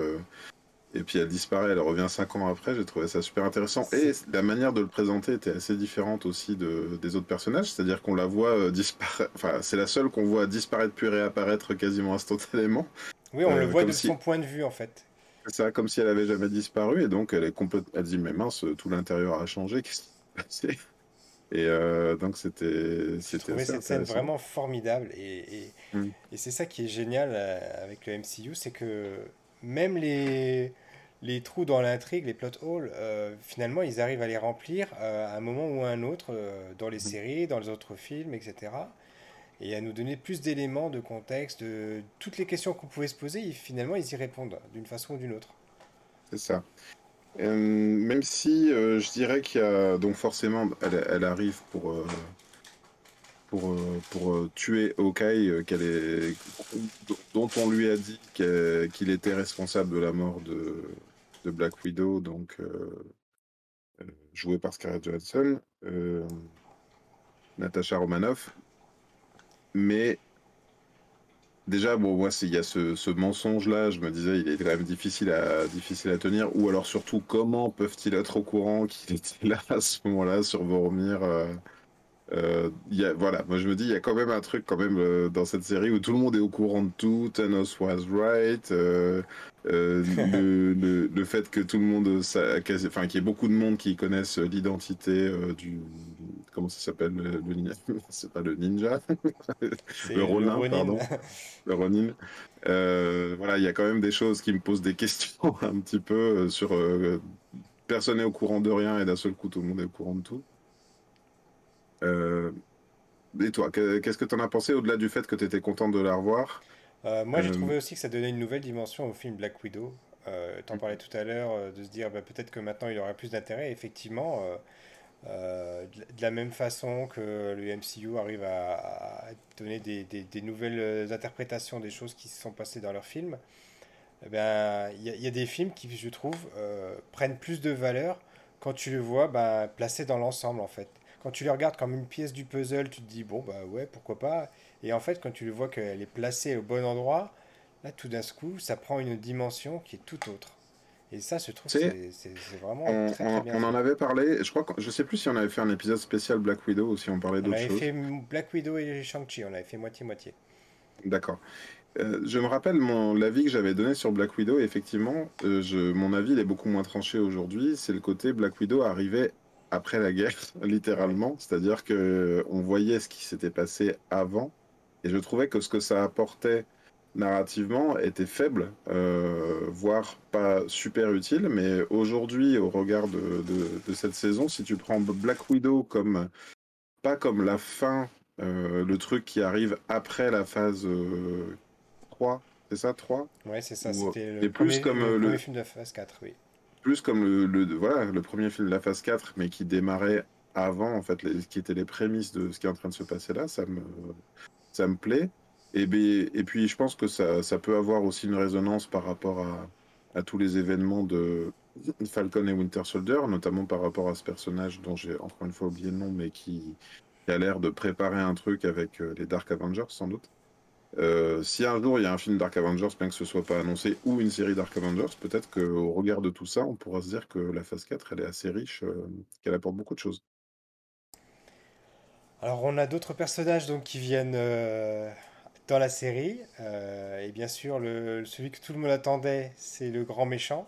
et puis elle disparaît, elle revient cinq ans après. J'ai trouvé ça super intéressant. Et la manière de le présenter était assez différente aussi de, des autres personnages. C'est-à-dire qu'on la voit euh, disparaître. Enfin, c'est la seule qu'on voit disparaître puis réapparaître quasiment instantanément. Oui, on le euh, voit de son point de vue en fait. C'est ça, comme si elle avait jamais disparu. Et donc elle est complètement. Elle dit mais mince, tout l'intérieur a changé. Qu'est-ce qui s'est passé? Et euh, donc c'était c'était cette scène vraiment formidable et, et, mm. et c'est ça qui est génial avec le MCU, c'est que même les les trous dans l'intrigue, les plot holes, euh, finalement, ils arrivent à les remplir euh, à un moment ou à un autre euh, dans les séries, dans les autres films, etc. Et à nous donner plus d'éléments, de contexte, de toutes les questions qu'on pouvait se poser, finalement, ils y répondent d'une façon ou d'une autre. C'est ça. même si je dirais qu'il y a. Donc, forcément, elle, arrive pour. pour, pour tuer Hawkeye, qu'elle est, dont on lui a dit qu'il était responsable de la mort de, Black Widow, donc euh, euh, joué par Scarlett Johansson, euh, Natasha Romanoff. Mais déjà, bon, moi, il y a ce, mensonge-là, je me disais, il est quand même difficile à, difficile à tenir. Ou alors, surtout, comment peuvent-ils être au courant qu'il était là à ce moment-là sur Vormir Euh, y a, voilà, moi je me dis, il y a quand même un truc quand même euh, dans cette série où tout le monde est au courant de tout. Thanos was right. Euh, euh le, le, le, fait que tout le monde, enfin qu'il y ait beaucoup de monde qui connaissent l'identité du, comment ça s'appelle le, ninja? C'est pas le ninja, le Ronin, pardon, le Ronin. voilà, il y a quand même des choses qui me posent des questions un petit peu sur personne n'est au courant de rien et d'un seul coup tout le monde est au courant de tout. Euh, et toi, qu'est-ce que tu en as pensé au-delà du fait que tu étais content de la revoir euh, Moi, j'ai euh, trouvé aussi que ça donnait une nouvelle dimension au film Black Widow. Euh, tu en parlais tout à l'heure de se dire bah, peut-être que maintenant il aurait plus d'intérêt. Effectivement, de la même façon que le MCU arrive à, donner des, des, nouvelles interprétations des choses qui se sont passées dans leurs films, eh ben, il y, y, a des films qui, je trouve, prennent plus de valeur quand tu le vois bah, placé dans l'ensemble en fait quand tu les regardes comme une pièce du puzzle, tu te dis bon bah ouais pourquoi pas. Et en fait quand tu le vois qu'elle est placée au bon endroit, là tout d'un coup ça prend une dimension qui est tout autre. Et ça, je trouve, c'est vraiment on, très, très bien. On en avait parlé, je crois, que, je sais plus si on avait fait un épisode spécial Black Widow ou si on parlait d'autres choses. On avait fait Black Widow et Shang-Chi, on avait fait moitié-moitié. D'accord. Euh, je me rappelle mon l'avis que j'avais donné sur Black Widow. Et effectivement, euh, je, mon avis il est beaucoup moins tranché aujourd'hui. C'est le côté Black Widow arrivait après la guerre, littéralement. C'est-à-dire que on voyait ce qui s'était passé avant, et je trouvais que ce que ça apportait narrativement était faible, euh, voire pas super utile. Mais aujourd'hui, au regard de, de, cette saison, si tu prends Black Widow comme pas comme la fin, euh, le truc qui arrive après la phase 3, euh, c'est ça 3 Ouais, c'est ça. C'était le, plus comme le, premier film de la phase 4, oui plus comme le, voilà, le premier film de la phase 4, mais qui démarrait avant, en fait, qui étaient les prémices de ce qui est en train de se passer là, ça me, ça me plaît. Et, et puis, je pense que ça, ça peut avoir aussi une résonance par rapport à, tous les événements de Falcon et Winter Soldier, notamment par rapport à ce personnage dont j'ai encore une fois oublié le nom, mais qui, qui a l'air de préparer un truc avec euh, les Dark Avengers, sans doute. Euh, si un jour il y a un film Dark Avengers, bien que ce soit pas annoncé, ou une série Dark Avengers, peut-être qu'au regard de tout ça, on pourra se dire que la phase 4, elle est assez riche, euh, qu'elle apporte beaucoup de choses. Alors on a d'autres personnages qui viennent euh, dans la série, et bien sûr celui que tout le monde attendait, c'est le grand méchant.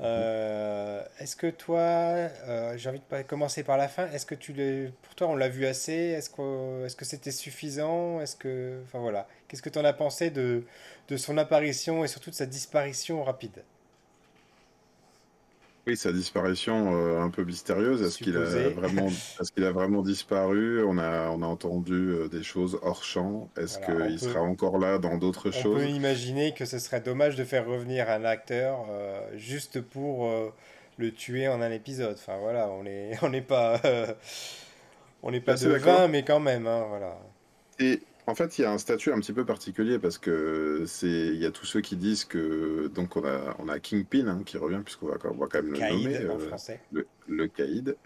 Euh, est-ce que toi, euh, j'ai envie de commencer par la fin, est-ce que tu l'es, pour toi on l'a vu assez Est-ce que, est-ce que c'était suffisant Est-ce que, enfin voilà, qu'est-ce que tu en as pensé de, de son apparition et surtout de sa disparition rapide? Oui, sa disparition euh, un peu mystérieuse. Est-ce qu'il a vraiment, est-ce qu'il a vraiment disparu? On a, on a entendu euh, des choses hors champ. Est-ce qu'il sera encore là dans d'autres choses On peut imaginer que ce serait dommage de faire revenir un acteur euh, juste pour le tuer en un épisode. Enfin voilà, on n'est, on pas, on n'est pas de 20, mais quand même, hein, voilà. Et en fait, il y a un statut un petit peu particulier parce que c'est, il y a tous ceux qui disent que donc on a on a Kingpin hein, qui revient puisqu'on va, quand même le nommer euh, français. le, le Caïd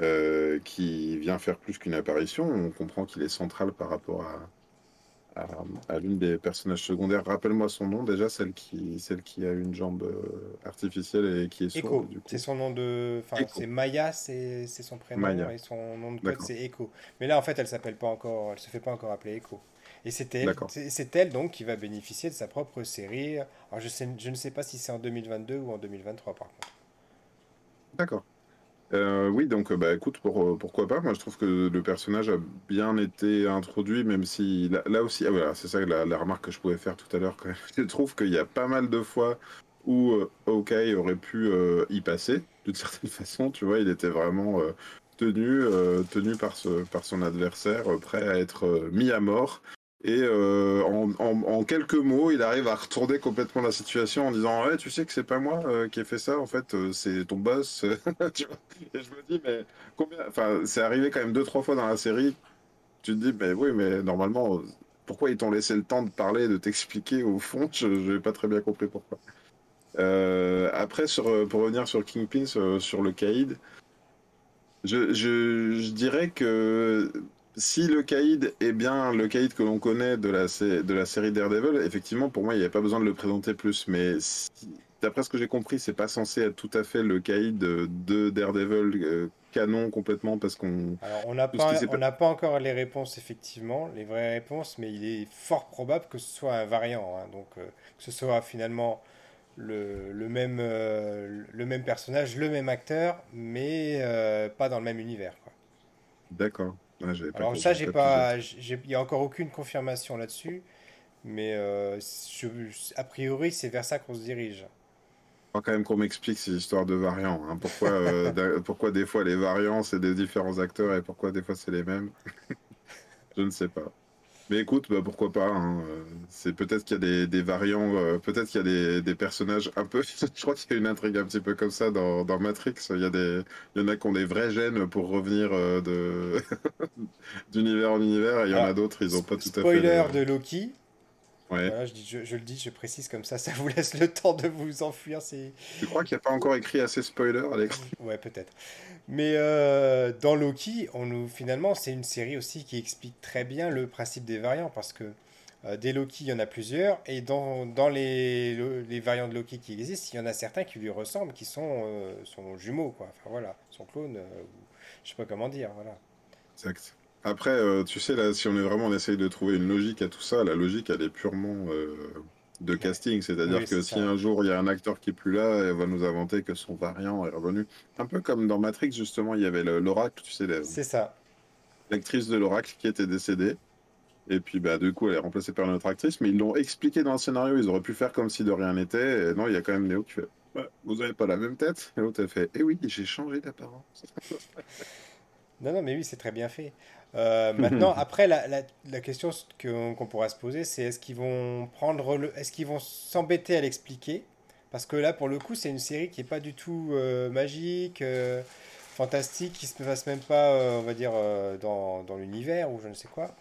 euh, qui vient faire plus qu'une apparition. On comprend qu'il est central par rapport à à, l'une des personnages secondaires. Rappelle-moi son nom déjà, celle qui, celle qui a une jambe euh, artificielle et qui est sourde. C'est son nom de. Enfin, c'est Maya, c'est son prénom et son nom de code c'est Echo. Mais là, en fait, elle s'appelle pas encore, elle se fait pas encore appeler Echo. Et c'est elle, c'est elle donc qui va bénéficier de sa propre série. Alors je, sais, je ne sais pas si c'est en 2022 ou en 2023 par contre. D'accord. Euh, oui, donc bah écoute, euh, pourquoi pas? Moi, je trouve que le personnage a bien été introduit, même si là, aussi, ah, voilà, c'est ça la, remarque que je pouvais faire tout à l'heure. Je trouve qu'il y a pas mal de fois où euh, aurait pu y passer, d'une certaine façon. Tu vois, il était vraiment tenu, par son adversaire, prêt à être mis à mort. Et euh, en, quelques mots, il arrive à retourner complètement la situation en disant ouais, tu sais que c'est pas moi euh, qui ai fait ça, en fait, euh, c'est ton boss. et je me dis mais combien Enfin, c'est arrivé quand même deux trois fois dans la série. Tu te dis mais oui, mais normalement, pourquoi ils t'ont laissé le temps de parler, de t'expliquer au fond? Je n'ai pas très bien compris pourquoi. après, sur, pour revenir sur Kingpin, sur, le Caïd, je, je dirais que si le caïd est bien le caïd que l'on connaît de la, de la série Daredevil, effectivement, pour moi, il n'y avait pas besoin de le présenter plus. Mais d'après ce que j'ai compris, c'est pas censé être tout à fait le caïd de Daredevil euh, canon complètement parce qu'on. Alors, on n'a pas, pas encore les réponses, effectivement, les vraies réponses, mais il est fort probable que ce soit un variant. Hein. donc, euh, que ce soit finalement le, le même, euh, le même personnage, le même acteur, mais euh, pas dans le même univers. D'accord. Alors, ça, j'ai pas. Il n'y a encore aucune confirmation là-dessus, mais a priori, c'est vers ça qu'on se dirige faut quand même qu'on m'explique ces histoires de variants. Hein. Pourquoi, euh, pourquoi des fois les variants, c'est des différents acteurs et pourquoi des fois c'est les mêmes? Je ne sais pas. Mais écoute, bah, pourquoi pas. Hein. Euh, c'est peut-être qu'il y a des, des variants, euh, peut-être qu'il y a des, des, personnages un peu. Je crois qu'il y a une intrigue un petit peu comme ça dans, dans Matrix. Il y, a des, il y en a qui ont des vrais gènes pour revenir de d'univers en univers et il y en a d'autres, ils n'ont pas tout à fait. Spoiler de Loki, je, le dis, je précise comme ça, ça vous laisse le temps de vous enfuir. Tu crois qu'il n'y a pas encore écrit assez spoiler, Alex? Ouais, peut-être. Mais euh, dans Loki, on nous, finalement, c'est une série aussi qui explique très bien le principe des variants parce que euh, des Loki, il y en a plusieurs, et dans, dans les, les, variants de Loki qui existent, il y en a certains qui lui ressemblent, qui sont, euh, sont jumeaux, quoi. Enfin voilà, son clone, je sais pas comment dire, voilà. Exact. Après, euh, tu sais, là, si on est vraiment, on essaye de trouver une logique à tout ça, la logique, elle est purement euh, de casting. C'est-à-dire que si un jour il y a un acteur qui est plus là, elle va nous inventer que son variant est revenu. Un peu comme dans Matrix, justement, il y avait l'oracle, tu sais. C'est ça. L'actrice de l'oracle qui était décédée. Et puis, bah, du coup, elle est remplacée par une autre actrice, mais ils l'ont expliqué dans le scénario. Ils auraient pu faire comme si de rien n'était. Et non, il y a quand même Néo qui fait Vous avez pas la même tête Et l'autre, elle fait Eh oui, j'ai changé d'apparence. non, non, mais oui, c'est très bien fait. Euh, maintenant, après, la, la, question qu'on pourra se poser, c'est est-ce qu'ils vont prendre le, est-ce qu'ils vont s'embêter à l'expliquer? Parce que là, pour le coup, c'est une série qui est pas du tout euh, magique, euh, fantastique, qui se passe même pas, on va dire, dans, dans l'univers ou je ne sais quoi.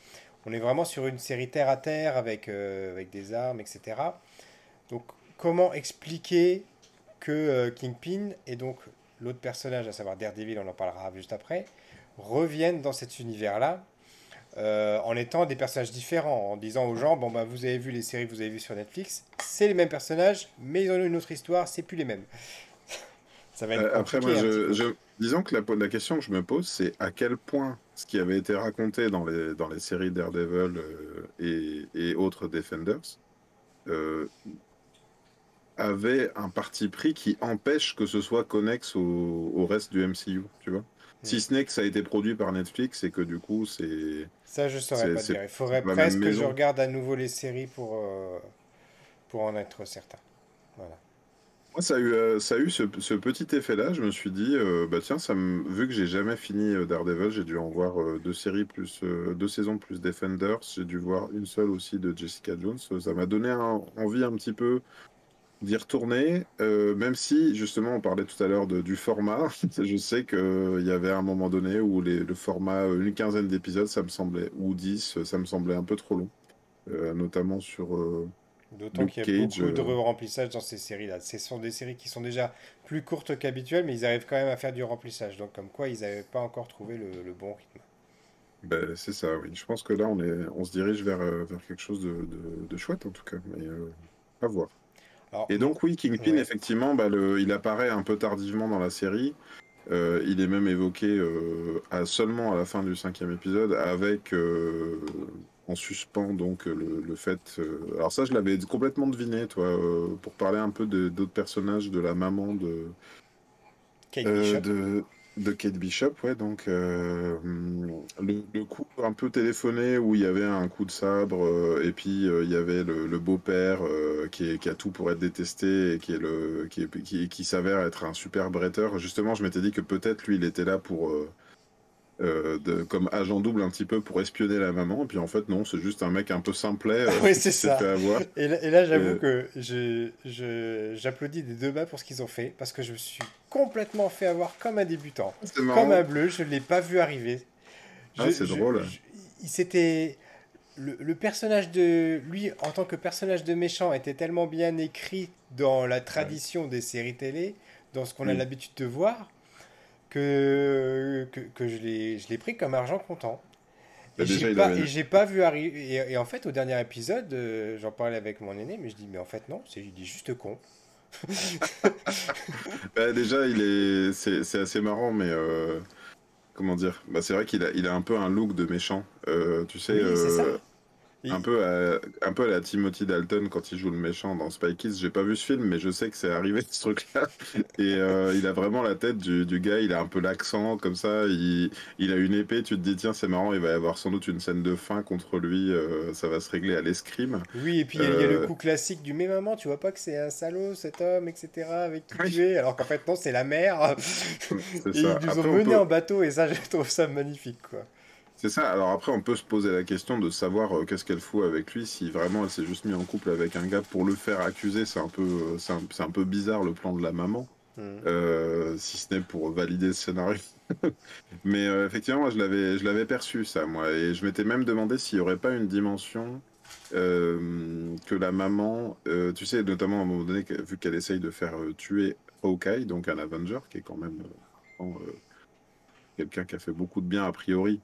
On est vraiment sur une série terre à terre avec, avec des armes, etc. Donc, comment expliquer que Kingpin et donc l'autre personnage, à savoir Daredevil, on en parlera juste après, reviennent dans cet univers-là euh, en étant des personnages différents, en disant aux gens, bon bah vous avez vu les séries que vous avez vues sur Netflix, c'est les mêmes personnages, mais ils ont une autre histoire, c'est plus les mêmes. Ça va être euh, après, moi, je, disons que la, la, question que je me pose, c'est à quel point ce qui avait été raconté dans les, dans les séries Daredevil euh, et, et, autres Defenders avait un parti pris qui empêche que ce soit connexe au, au reste du MCU, tu vois? Si ce n'est que ça a été produit par Netflix et que du coup, c'est. Ça, je saurais pas dire. Il faudrait presque que je regarde à nouveau les séries pour, euh, pour en être certain. Voilà. Moi, ça a eu, euh, ça a eu ce, ce petit effet-là. Je me suis dit, euh, bah tiens, ça me, vu que j'ai jamais fini Daredevil, j'ai dû en voir deux séries plus deux saisons plus Defenders. J'ai dû voir une seule aussi de Jessica Jones. Ça m'a donné envie un petit peu d'y retourner, euh, même si justement on parlait tout à l'heure du format. je sais qu'il y avait un moment donné où les, le format, euh, une quinzaine d'épisodes, ça me semblait, ou dix, ça me semblait un peu trop long, euh, notamment sur. D'autant qu'il y a beaucoup de remplissage dans ces séries-là. Ce sont des séries qui sont déjà plus courtes qu'habituelles, mais ils arrivent quand même à faire du remplissage. Donc, comme quoi, ils n'avaient pas encore trouvé le, bon rythme. Ben, c'est ça, oui. Je pense que là, on, est, on se dirige vers, vers quelque chose de, de, chouette, en tout cas. Mais à voir et donc oui, Kingpin, effectivement, bah, le, il apparaît un peu tardivement dans la série. Euh, il est même évoqué euh, à, seulement à la fin du cinquième épisode, avec euh, en suspens donc le, le fait. alors ça, je l'avais complètement deviné, toi, pour parler un peu d'autres personnages, de la maman de. Kate Bishop. de de Kate Bishop, ouais, donc euh, le, coup un peu téléphoné où il y avait un coup de sabre euh, et puis euh, il y avait le, beau-père qui, a tout pour être détesté et qui est le qui, qui, qui s'avère être un super bretteur. Justement, je m'étais dit que peut-être lui il était là pour euh, de, comme agent double un petit peu pour espionner la maman. Et puis en fait, non, c'est juste un mec un peu simplet. Euh, oui, c'est ça. Et là, j'avoue que j'applaudis des deux bas pour ce qu'ils ont fait parce que je me suis complètement fait avoir comme un débutant. Comme un bleu, je ne l'ai pas vu arriver. Ah, c'est drôle. il s'était. Le, le, personnage de lui en tant que personnage de méchant était tellement bien écrit dans la tradition des séries télé, dans ce qu'on a l'habitude de voir, que, que, que je l'ai pris comme argent comptant. Bah, et j'ai pas, pas, vu arriver. Et, en fait, au dernier épisode, euh, j'en parlais avec mon aîné, mais je dis, mais en fait, non, c'est il est juste con. bah, déjà, il est, c'est, assez marrant, mais euh, comment dire? Bah, C'est vrai qu'il a, il a un peu un look de méchant. tu sais, oui, un, peu à, un peu à la Timothy Dalton quand il joue le méchant dans Spy Kids. J'ai pas vu ce film, mais je sais que c'est arrivé ce truc-là. Et euh, il a vraiment la tête du, du, gars, il a un peu l'accent comme ça. Il, il, a une épée, tu te dis, tiens, c'est marrant, il va y avoir sans doute une scène de fin contre lui. Euh, ça va se régler à l'escrime. Oui, et puis il y, a le euh, coup classique du Mais maman, tu vois pas que c'est un salaud cet homme, etc. avec qui tu es? Alors qu'en fait, non, c'est la mère. et ça. ils nous ont mené en bateau, et ça, je trouve ça magnifique, quoi. C'est ça. Alors après, on peut se poser la question de savoir euh, qu'est-ce qu'elle fout avec lui. Si vraiment elle s'est juste mis en couple avec un gars pour le faire accuser, c'est un peu, euh, c'est un, peu bizarre le plan de la maman. Mmh. Euh, si ce n'est pour valider le scénario. Mais effectivement, moi, je l'avais, je l'avais perçu ça, moi, et je m'étais même demandé s'il n'y aurait pas une dimension que la maman, tu sais, notamment à un moment donné, vu qu'elle essaye de faire tuer Hawkeye, donc un Avenger, qui est quand même quelqu'un qui a fait beaucoup de bien a priori,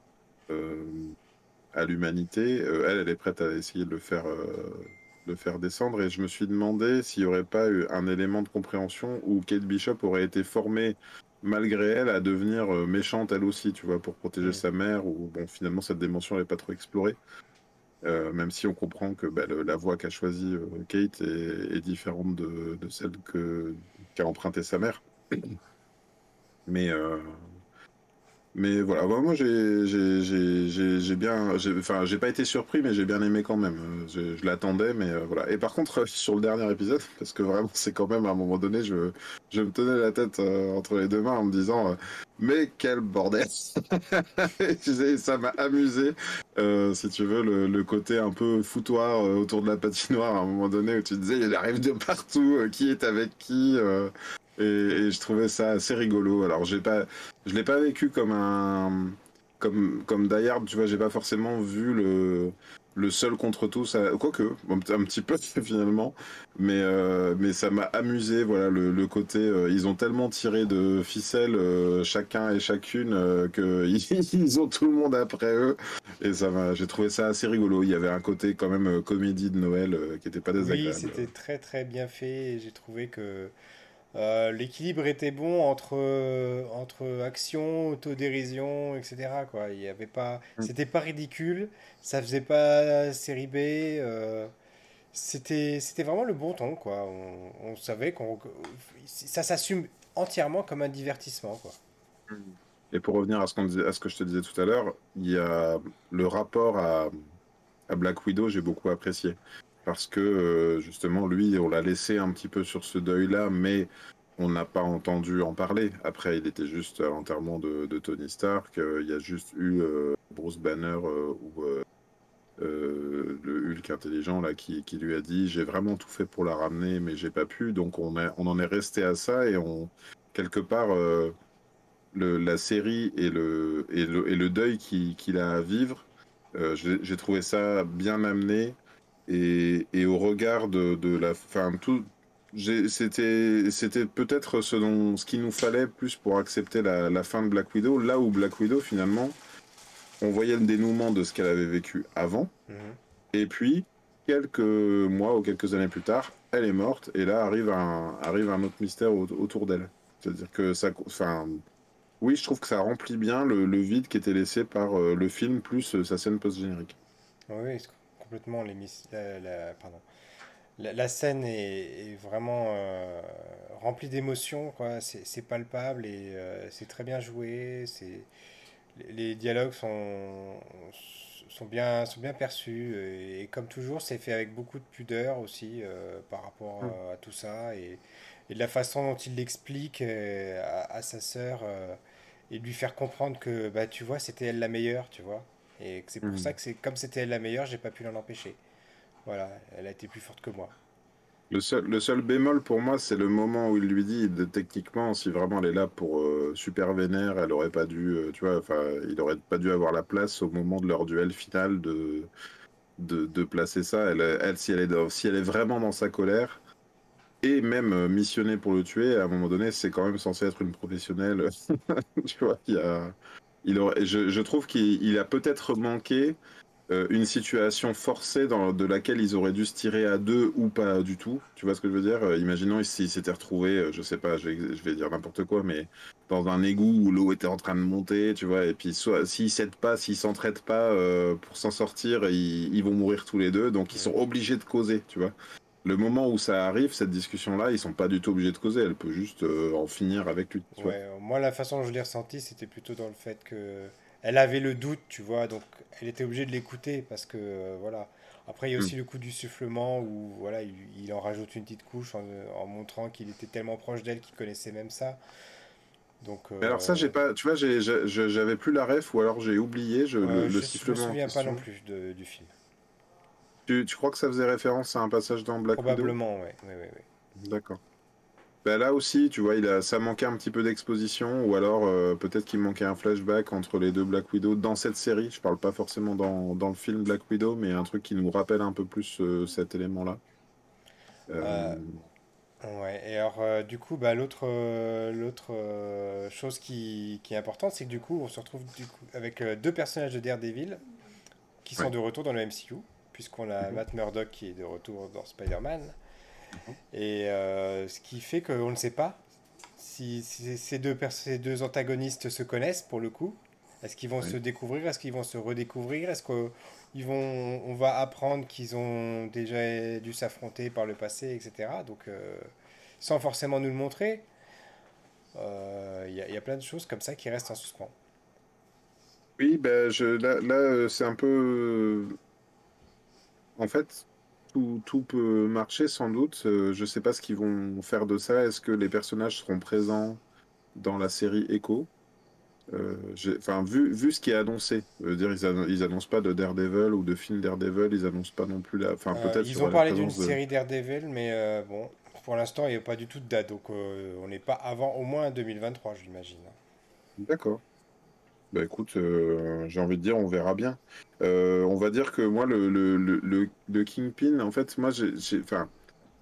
à l'humanité, euh, elle, elle est prête à essayer de le faire, euh, le faire descendre. Et je me suis demandé s'il n'y aurait pas eu un élément de compréhension où Kate Bishop aurait été formée malgré elle à devenir méchante elle aussi, tu vois, pour protéger sa mère. Ou bon, finalement cette dimension n'est pas trop explorée. même si on comprend que bah, la voie qu'a choisie Kate est, différente de, de celle qu'a emprunté sa mère. Mais mais voilà, moi j'ai bien, enfin j'ai pas été surpris, mais j'ai bien aimé quand même. Je, l'attendais, mais euh, voilà. Et par contre, sur le dernier épisode, parce que vraiment c'est quand même à un moment donné, je, je me tenais la tête euh, entre les deux mains en me disant, euh, mais quel bordel Ça m'a amusé, si tu veux, le, le, côté un peu foutoir autour de la patinoire à un moment donné où tu disais, il arrive de partout, qui est avec qui et, je trouvais ça assez rigolo. Alors, j'ai pas, je l'ai pas vécu comme un, comme, comme Die tu vois, j'ai pas forcément vu le, le seul contre tous, quoique, un, petit peu finalement, mais, euh, mais ça m'a amusé, voilà, le, le côté, euh, ils ont tellement tiré de ficelles, euh, chacun et chacune, qu'ils ils ont tout le monde après eux, et ça m'a, j'ai trouvé ça assez rigolo. Il y avait un côté quand même comédie de Noël qui était pas désagréable. Oui, c'était très très bien fait, et j'ai trouvé que euh, l'équilibre était bon entre, entre action, autodérision, etc. Quoi. Il y avait pas, mm. c'était pas ridicule, ça faisait pas série B. Euh, c'était, c'était vraiment le bon ton, quoi. On, savait qu'on, ça s'assume entièrement comme un divertissement, quoi. Mm. Et pour revenir à ce, qu'on disait, à ce que je te disais tout à l'heure, il y a le rapport à, à Black Widow, j'ai beaucoup apprécié parce que euh, justement, lui, on l'a laissé un petit peu sur ce deuil-là, mais on n'a pas entendu en parler. Après, il était juste à l'enterrement de, Tony Stark. Euh, il y a juste eu euh, Bruce Banner ou le Hulk intelligent là qui, lui a dit j'ai vraiment tout fait pour la ramener, mais j'ai pas pu. Donc on, en est resté à ça et quelque part la série et le, deuil qu'il a à vivre. j'ai trouvé ça bien amené et, au regard de, la fin, tout, c'était c'était peut-être ce dont ce qu'il nous fallait plus pour accepter la, fin de Black Widow. Là où Black Widow finalement, on voyait le dénouement de ce qu'elle avait vécu avant, mhm. et puis quelques mois ou quelques années plus tard, elle est morte et là arrive un arrive un autre mystère autour d'elle. C'est-à-dire que ça, enfin, oui, je trouve que ça remplit bien le, vide qui était laissé par euh, le film plus euh, sa scène post-générique. Oui, complètement la, pardon. La, scène est, vraiment euh, remplie d'émotions, quoi. C'est palpable et euh, c'est très bien joué. C'est les, dialogues sont, sont bien sont bien perçus et, comme toujours, c'est fait avec beaucoup de pudeur aussi euh, par rapport mm. à, tout ça et, et, de la façon dont il l'explique à, sa sœur et de lui faire comprendre que bah tu vois, c'était elle la meilleure, tu vois. Et c'est pour mhm. ça que c'est comme c'était elle la meilleure, j'ai pas pu l'en empêcher. Voilà, elle a été plus forte que moi. Le seul, le seul bémol pour moi, c'est le moment où il lui dit, de, techniquement, si vraiment elle est là pour euh, super vénère, elle aurait pas dû, euh, tu vois, enfin, il aurait pas dû avoir la place au moment de leur duel final de, de, placer ça. Elle, elle, si, elle est si elle est vraiment dans sa colère, et même euh, missionnée pour le tuer, à un moment donné, c'est quand même censé être une professionnelle. tu vois, il y a, je, trouve qu'il a peut-être manqué euh, une situation forcée dans, de laquelle ils auraient dû se tirer à deux ou pas du tout. Tu vois ce que je veux dire? Euh, Imaginons s'ils s'étaient retrouvés, euh, je sais pas, je vais, je vais dire n'importe quoi, mais dans un égout où l'eau était en train de monter, tu vois, et puis soit s'ils s'aident pas, s'ils s'entraident pas pour s'en sortir, ils, ils, vont mourir tous les deux, donc ils sont obligés de causer, tu vois. Le moment où ça arrive, cette discussion-là, ils sont pas du tout obligés de causer, elle peut juste en finir avec lui. ouais, moi la façon dont je l'ai ressenti, c'était plutôt dans le fait que elle avait le doute, tu vois, donc elle était obligée de l'écouter parce que euh, voilà. Après, il y a aussi mm. le coup du sufflement où voilà, il, en rajoute une petite couche en, montrant qu'il était tellement proche d'elle qu'il connaissait même ça. Donc, alors ça, j'ai pas, tu vois, j'avais plus la ref ou alors j'ai oublié je, le, sifflement. Je me souviens pas non plus du film. Tu, tu, crois que ça faisait référence à un passage dans Black Probablement, Widow Probablement, oui. oui. D'accord. Bah, là aussi, tu vois, il a, ça manquait un petit peu d'exposition, ou alors euh, peut-être qu'il manquait un flashback entre les deux Black Widow dans cette série. Je parle pas forcément dans, dans le film Black Widow, mais un truc qui nous rappelle un peu plus euh, cet élément-là. Euh, ouais, et alors du coup, bah, l'autre l'autre chose qui, qui, est importante, c'est que du coup, on se retrouve du coup, avec deux personnages de Daredevil qui sont de retour dans le MCU, puisqu'on a mhm. Matt Murdock qui est de retour dans Spider-Man. Et euh, ce qui fait qu'on ne sait pas si, ces, deux ces deux antagonistes se connaissent pour le coup. Est-ce qu'ils vont se découvrir? Est-ce qu'ils vont se redécouvrir? Est-ce qu'on vont, on va apprendre qu'ils ont déjà dû s'affronter par le passé, etc. Donc, euh, sans forcément nous le montrer, euh, il y, a plein de choses comme ça qui restent en suspens. Oui, ben je, là, là c'est un peu. En fait, tout, peut marcher sans doute. Euh, je ne sais pas ce qu'ils vont faire de ça. Est-ce que les personnages seront présents dans la série Echo? Euh, Enfin, vu, vu ce qui est annoncé, dire, ils, annoncent pas de Daredevil ou de film Daredevil, ils annoncent pas non plus la. Enfin, euh, peut-être. Ils ont parlé d'une série Daredevil, mais bon, pour l'instant, il n'y a pas du tout de date, donc on n'est pas avant au moins 2023, j'imagine. D'accord. Bah écoute, euh, j'ai envie de dire, on verra bien. Euh, on va dire que moi, le, le, le, le Kingpin, en fait, moi, j'ai, enfin,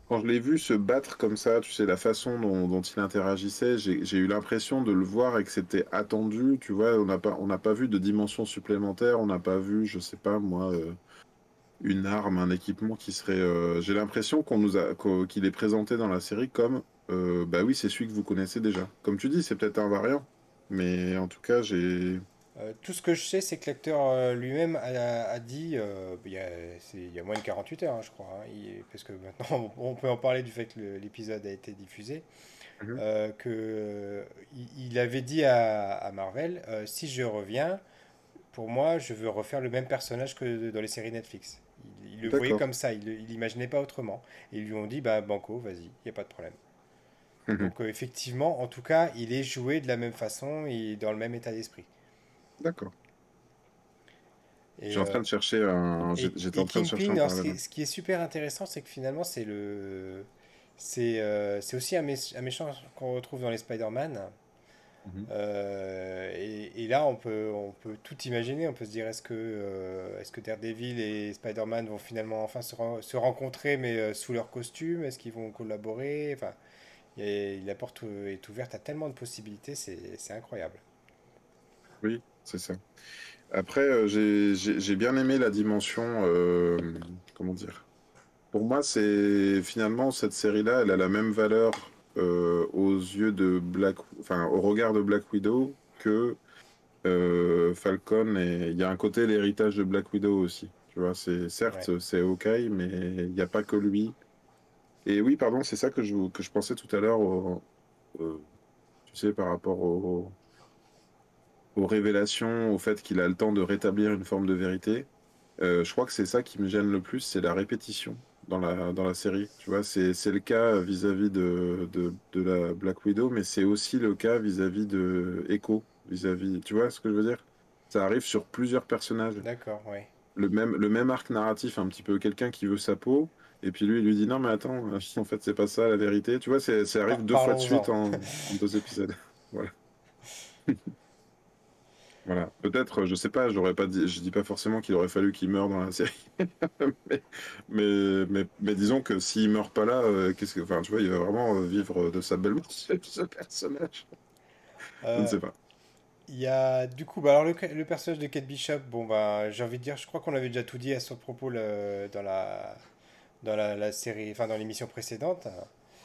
quand je l'ai vu se battre comme ça, tu sais, la façon dont, il interagissait, j'ai eu l'impression de le voir et que c'était attendu. Tu vois, on n'a pas, pas vu de dimension supplémentaire, on n'a pas vu, je sais pas moi, euh, une arme, un équipement qui serait. j'ai l'impression qu'on nous a, qu'il est présenté dans la série comme, bah oui, c'est celui que vous connaissez déjà. Comme tu dis, c'est peut-être un variant. Mais en tout cas, j'ai. Euh, tout ce que je sais, c'est que l'acteur euh, lui-même a, dit, euh, il, y a, il, y a, moins de 48 heures, hein, je crois, hein, parce que maintenant on peut en parler du fait que l'épisode a été diffusé, mhm. que il, avait dit à, Marvel, si je reviens, pour moi, je veux refaire le même personnage que dans les séries Netflix. Il, le voyait comme ça, il n'imaginait pas autrement. Et ils lui ont dit, bah Banco, vas-y, il n'y a pas de problème. Mhm. Donc euh, effectivement, en tout cas, il est joué de la même façon et dans le même état d'esprit. D'accord. J'étais en train de chercher un. En train de chercher un ce, qui, est super intéressant, c'est que finalement, c'est le. C'est euh, aussi un, méchant qu'on retrouve dans les Spider-Man. Mhm. Euh, et, là, on peut, on peut tout imaginer. On peut se dire est-ce que, est-ce que Daredevil et Spider-Man vont finalement enfin se, se rencontrer, mais sous leur costume? Est-ce qu'ils vont collaborer? Enfin, et la porte est ouverte à tellement de possibilités, c'est incroyable. Oui, c'est ça. Après, euh, j'ai bien aimé la dimension, euh, comment dire Pour moi, c'est finalement cette série-là, elle a la même valeur euh, aux yeux de Black, enfin au regard de Black Widow que Falcon. Et il y a un côté l'héritage de Black Widow aussi. Tu vois, c'est certes c'est ok, mais il n'y a pas que lui. Et oui, pardon, c'est ça que je, que je pensais tout à l'heure, tu sais, par rapport aux révélations, au fait qu'il a le temps de rétablir une forme de vérité. Euh, je crois que c'est ça qui me gêne le plus, c'est la répétition dans la, dans la série. Tu vois, c'est le cas vis-à-vis de, de, de, la Black Widow, mais c'est aussi le cas vis-à-vis de Echo, vis-à-vis. Tu vois ce que je veux dire? Ça arrive sur plusieurs personnages. D'accord, oui. Le même, le même arc narratif, un petit peu quelqu'un qui veut sa peau, et puis lui, il lui dit non, mais attends, en fait, c'est pas ça la vérité. Tu vois, ça arrive deux fois de suite en, deux épisodes. Voilà. voilà. Peut-être, je sais pas, j'aurais pas dit, je dis pas forcément qu'il aurait fallu qu'il meure dans la série. mais, mais, mais, disons que s'il meurt pas là, euh, qu'est-ce que, enfin, tu vois, il va vraiment vivre de sa belle mort, ce personnage. je ne sais pas. Il y a du coup, bah alors le, le personnage de Kate Bishop, bon bah j'ai envie de dire, je crois qu'on avait déjà tout dit à son propos le, dans la dans la, la série, enfin dans l'émission précédente.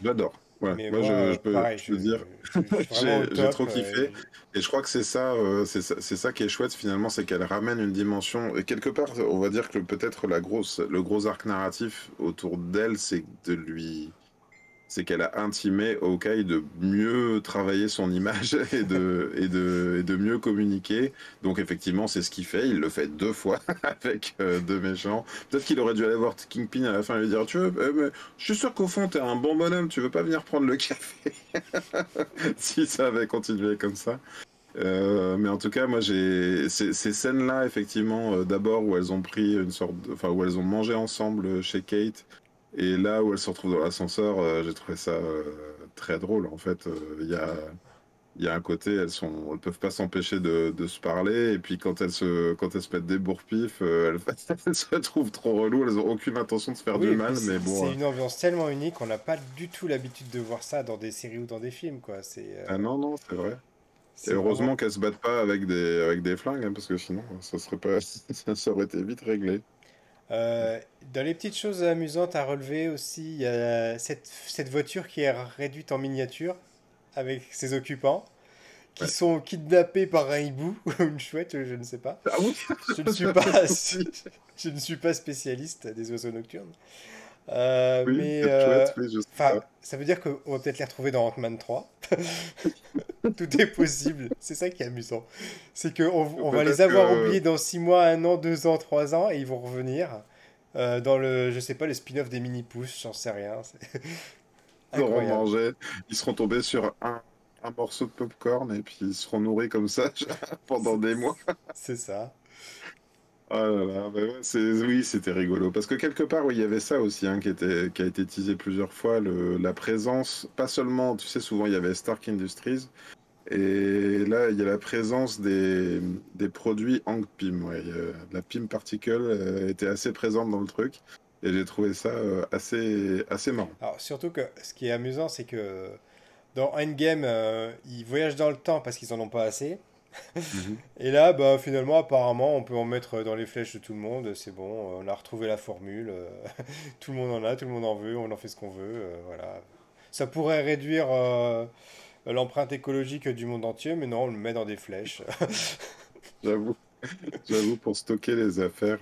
J'adore. Ouais, moi, je, peux, je, dire, j'ai trop kiffé. Euh, et je crois que c'est ça, euh, c'est ça, ça, qui est chouette finalement, c'est qu'elle ramène une dimension. Et quelque part, on va dire que peut-être la grosse, le gros arc narratif autour d'elle, c'est de lui c'est qu'elle a intimé Hawkeye de mieux travailler son image et de, de, de mieux communiquer. Donc effectivement, c'est ce qu'il fait. Il le fait deux fois avec euh, deux méchants. Peut-être qu'il aurait dû aller voir Kingpin à la fin et lui dire, tu veux, eh, je suis sûr qu'au fond, t'es un bon bonhomme, tu veux pas venir prendre le café Si ça avait continué comme ça. Euh, mais en tout cas, moi, j'ai ces, scènes-là, effectivement, euh, d'abord où elles ont pris une sorte, enfin où elles ont mangé ensemble chez Kate, et là où elle se retrouve dans l'ascenseur, euh, j'ai trouvé ça euh, très drôle. En fait, euh, il y a il y a un côté, elles sont, elles peuvent pas s'empêcher de, de, se parler, et puis quand elles se, quand elles se mettent des bourre-pifs, elles, se trouvent trop reloues, elles ont aucune intention de se faire du mal, mais bon. C'est une ambiance tellement unique, on n'a pas du tout l'habitude de voir ça dans des séries ou dans des films, quoi. C'est. Ah non non, c'est vrai. Et heureusement qu'elles se battent pas avec des, avec des flingues, hein, parce que sinon, ça serait pas, ça aurait été vite réglé. Euh, dans les petites choses amusantes à relever aussi, il y a cette, cette voiture qui est réduite en miniature avec ses occupants qui sont kidnappés par un hibou ou une chouette, je ne sais pas. Ah oui je, ne suis pas je ne suis pas spécialiste des oiseaux nocturnes. Euh, mais euh, ça veut dire qu'on va peut-être les retrouver dans Ant-Man 3. Tout est possible. C'est ça qui est amusant. C'est qu'on on va les avoir oubliés dans 6 mois, 1 an, 2 ans, 3 ans et ils vont revenir euh, dans le, je sais pas, le spin-off des mini-pousses, j'en sais rien. Ils auront mangé, ils seront tombés sur un, un morceau de popcorn et puis ils seront nourris comme ça pendant des mois. C'est ça. Ah là là, bah oui, c'était rigolo. Parce que quelque part, oui, il y avait ça aussi, hein, qui, était, qui a été teasé plusieurs fois, la présence, pas seulement, tu sais, souvent il y avait Stark Industries, et là, il y a la présence des, des produits Hank Pym. Ouais. La Pym Particle euh, était assez présente dans le truc, et j'ai trouvé ça euh, assez, assez marrant. Alors, surtout que ce qui est amusant, c'est que dans Endgame, euh, ils voyagent dans le temps parce qu'ils en ont pas assez. Mhm. Et là, bah, finalement, apparemment, on peut en mettre dans les flèches de tout le monde. C'est bon, on a retrouvé la formule. Euh, tout le monde en a, tout le monde en veut, on en fait ce qu'on veut. Euh, voilà. Ça pourrait réduire euh, l'empreinte écologique du monde entier, mais non, on le met dans des flèches. J'avoue. J'avoue, pour stocker les affaires.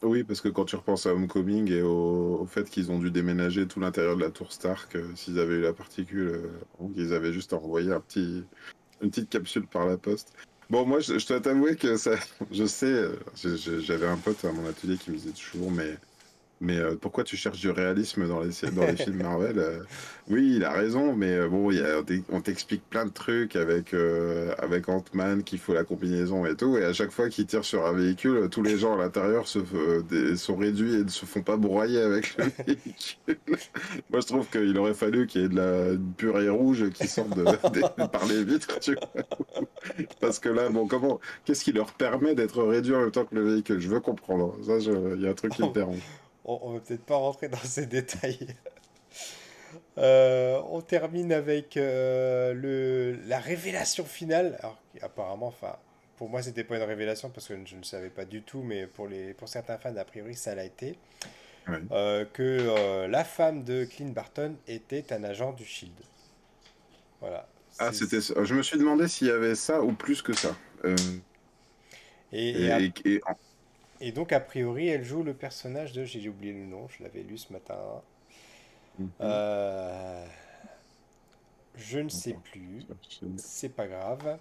Oui, parce que quand tu repenses à Homecoming et au, fait qu'ils ont dû déménager tout l'intérieur de la tour Stark, s'ils avaient eu la particule, ils avaient juste envoyé un petit, une petite capsule par la poste. Bon, moi, je, dois t'avouer que ça, je sais, euh, j'avais un pote à mon atelier qui me disait toujours, mais mais euh, pourquoi tu cherches du réalisme dans les, dans les films Marvel euh? Oui, il a raison, mais euh, bon, y a, on t'explique plein de trucs avec, avec Ant-Man qu'il faut la combinaison et tout, et à chaque fois qu'il tire sur un véhicule, tous les gens à l'intérieur se, sont réduits et ne se font pas broyer avec le véhicule. Moi, je trouve qu'il aurait fallu qu'il y ait de la purée rouge qui sorte de, par les vitres, tu vois. Parce que là, bon, comment, qu'est-ce qui leur permet d'être réduit en même temps que le véhicule? Je veux comprendre. Ça, il y a un truc qui me dérange on, ne va peut-être pas rentrer dans ces détails. Euh, on termine avec euh, le, la révélation finale. Alors, apparemment, enfin, pour moi, c'était pas une révélation parce que je ne savais pas du tout, mais pour, les, pour certains fans, a priori, ça l'a été. Euh, que la femme de Clint Barton était un agent du Shield. Voilà. Ah, c'était Je me suis demandé s'il y avait ça ou plus que ça. et, et, et donc, a priori, elle joue le personnage de. J'ai oublié le nom, je l'avais lu ce matin. Mhm. Euh, je ne sais plus. C'est pas grave.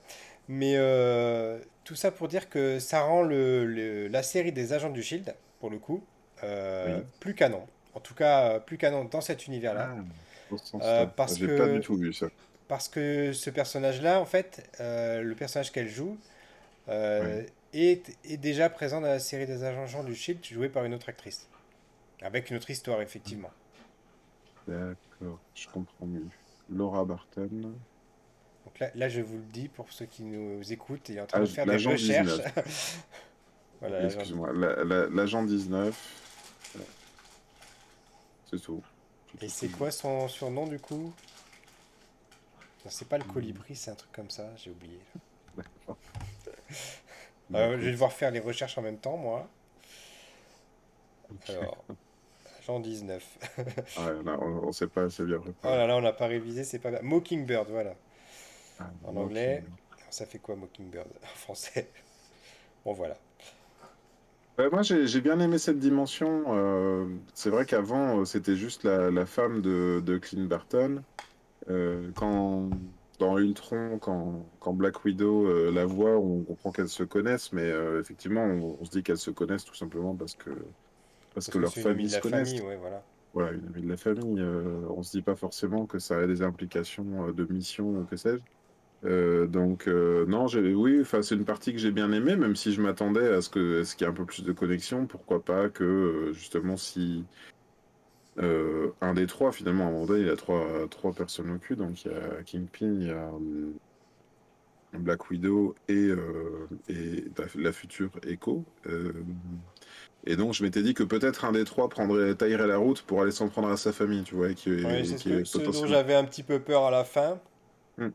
Mais euh, tout ça pour dire que ça rend le, la série des agents du Shield, pour le coup, euh, plus canon. En tout cas, plus canon dans cet univers-là. Ah, parce que pas du tout vu ça. Parce que ce personnage-là, en fait, le personnage qu'elle joue, est, déjà présent dans la série des agents du Shield, joué par une autre actrice. Avec une autre histoire, effectivement. D'accord, je comprends mieux. Laura Barton. Donc là, là, je vous le dis pour ceux qui nous écoutent et en train de faire des recherches. voilà, Excuse-moi, l'agent 19. C'est tout. Et c'est quoi son surnom du coup? C'est pas le colibri, c'est un truc comme ça, j'ai oublié. Euh, je vais devoir faire les recherches en même temps, moi. Alors, Jean 19. on, sait pas, c'est bien Oh là là, on n'a pas révisé, c'est pas. Mockingbird, voilà. Ah, en anglais, ça fait quoi Mockingbird en français? Bon, voilà. moi, j'ai bien aimé cette dimension. Euh, c'est vrai qu'avant, euh, c'était juste la, femme de, de Clint Barton. quand dans Ultron, quand, quand Black Widow euh, la voit, on comprend qu'elles se connaissent, mais euh, effectivement, on, se dit qu'elles se connaissent tout simplement parce que, parce, que, leurs familles se. Famille, ouais, voilà. voilà. une amie de la famille. Euh, on se dit pas forcément que ça a des implications de mission ou que sais-je. donc non, oui, enfin c'est une partie que j'ai bien aimée, même si je m'attendais à ce que ce qu'il y ait un peu plus de connexion. Pourquoi pas que justement si euh, un des trois, finalement, à un moment donné, il y a trois, trois personnes au cul. Donc, il y a Kingpin, il y a euh, Black Widow et, euh, et la future Echo. et donc, je m'étais dit que peut-être un des trois prendrait, taillerait la route pour aller s'en prendre à sa famille, tu vois. qui, c'est ce, dont j'avais un petit peu peur à la fin. Hmm.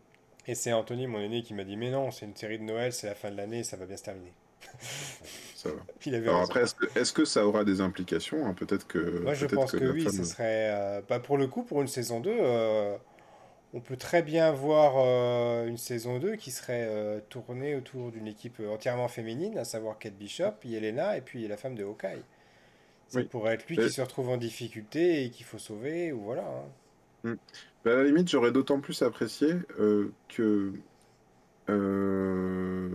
Et c'est Anthony, mon aîné, qui m'a dit Mais non, c'est une série de Noël, c'est la fin de l'année, ça va bien se terminer. Alors après, est-ce que, ça aura des implications hein? Peut-être que. Moi, je pense que, oui, ce serait. Euh, bah, pour le coup, pour une saison 2, euh, on peut très bien voir euh, une saison 2 qui serait tournée autour d'une équipe entièrement féminine, à savoir Kate Bishop, Yelena et puis la femme de Hawkeye. Ça pourrait être lui qui se retrouve en difficulté et qu'il faut sauver, ou voilà. Hein. Hmm. Bah, à la limite, j'aurais d'autant plus apprécié que euh,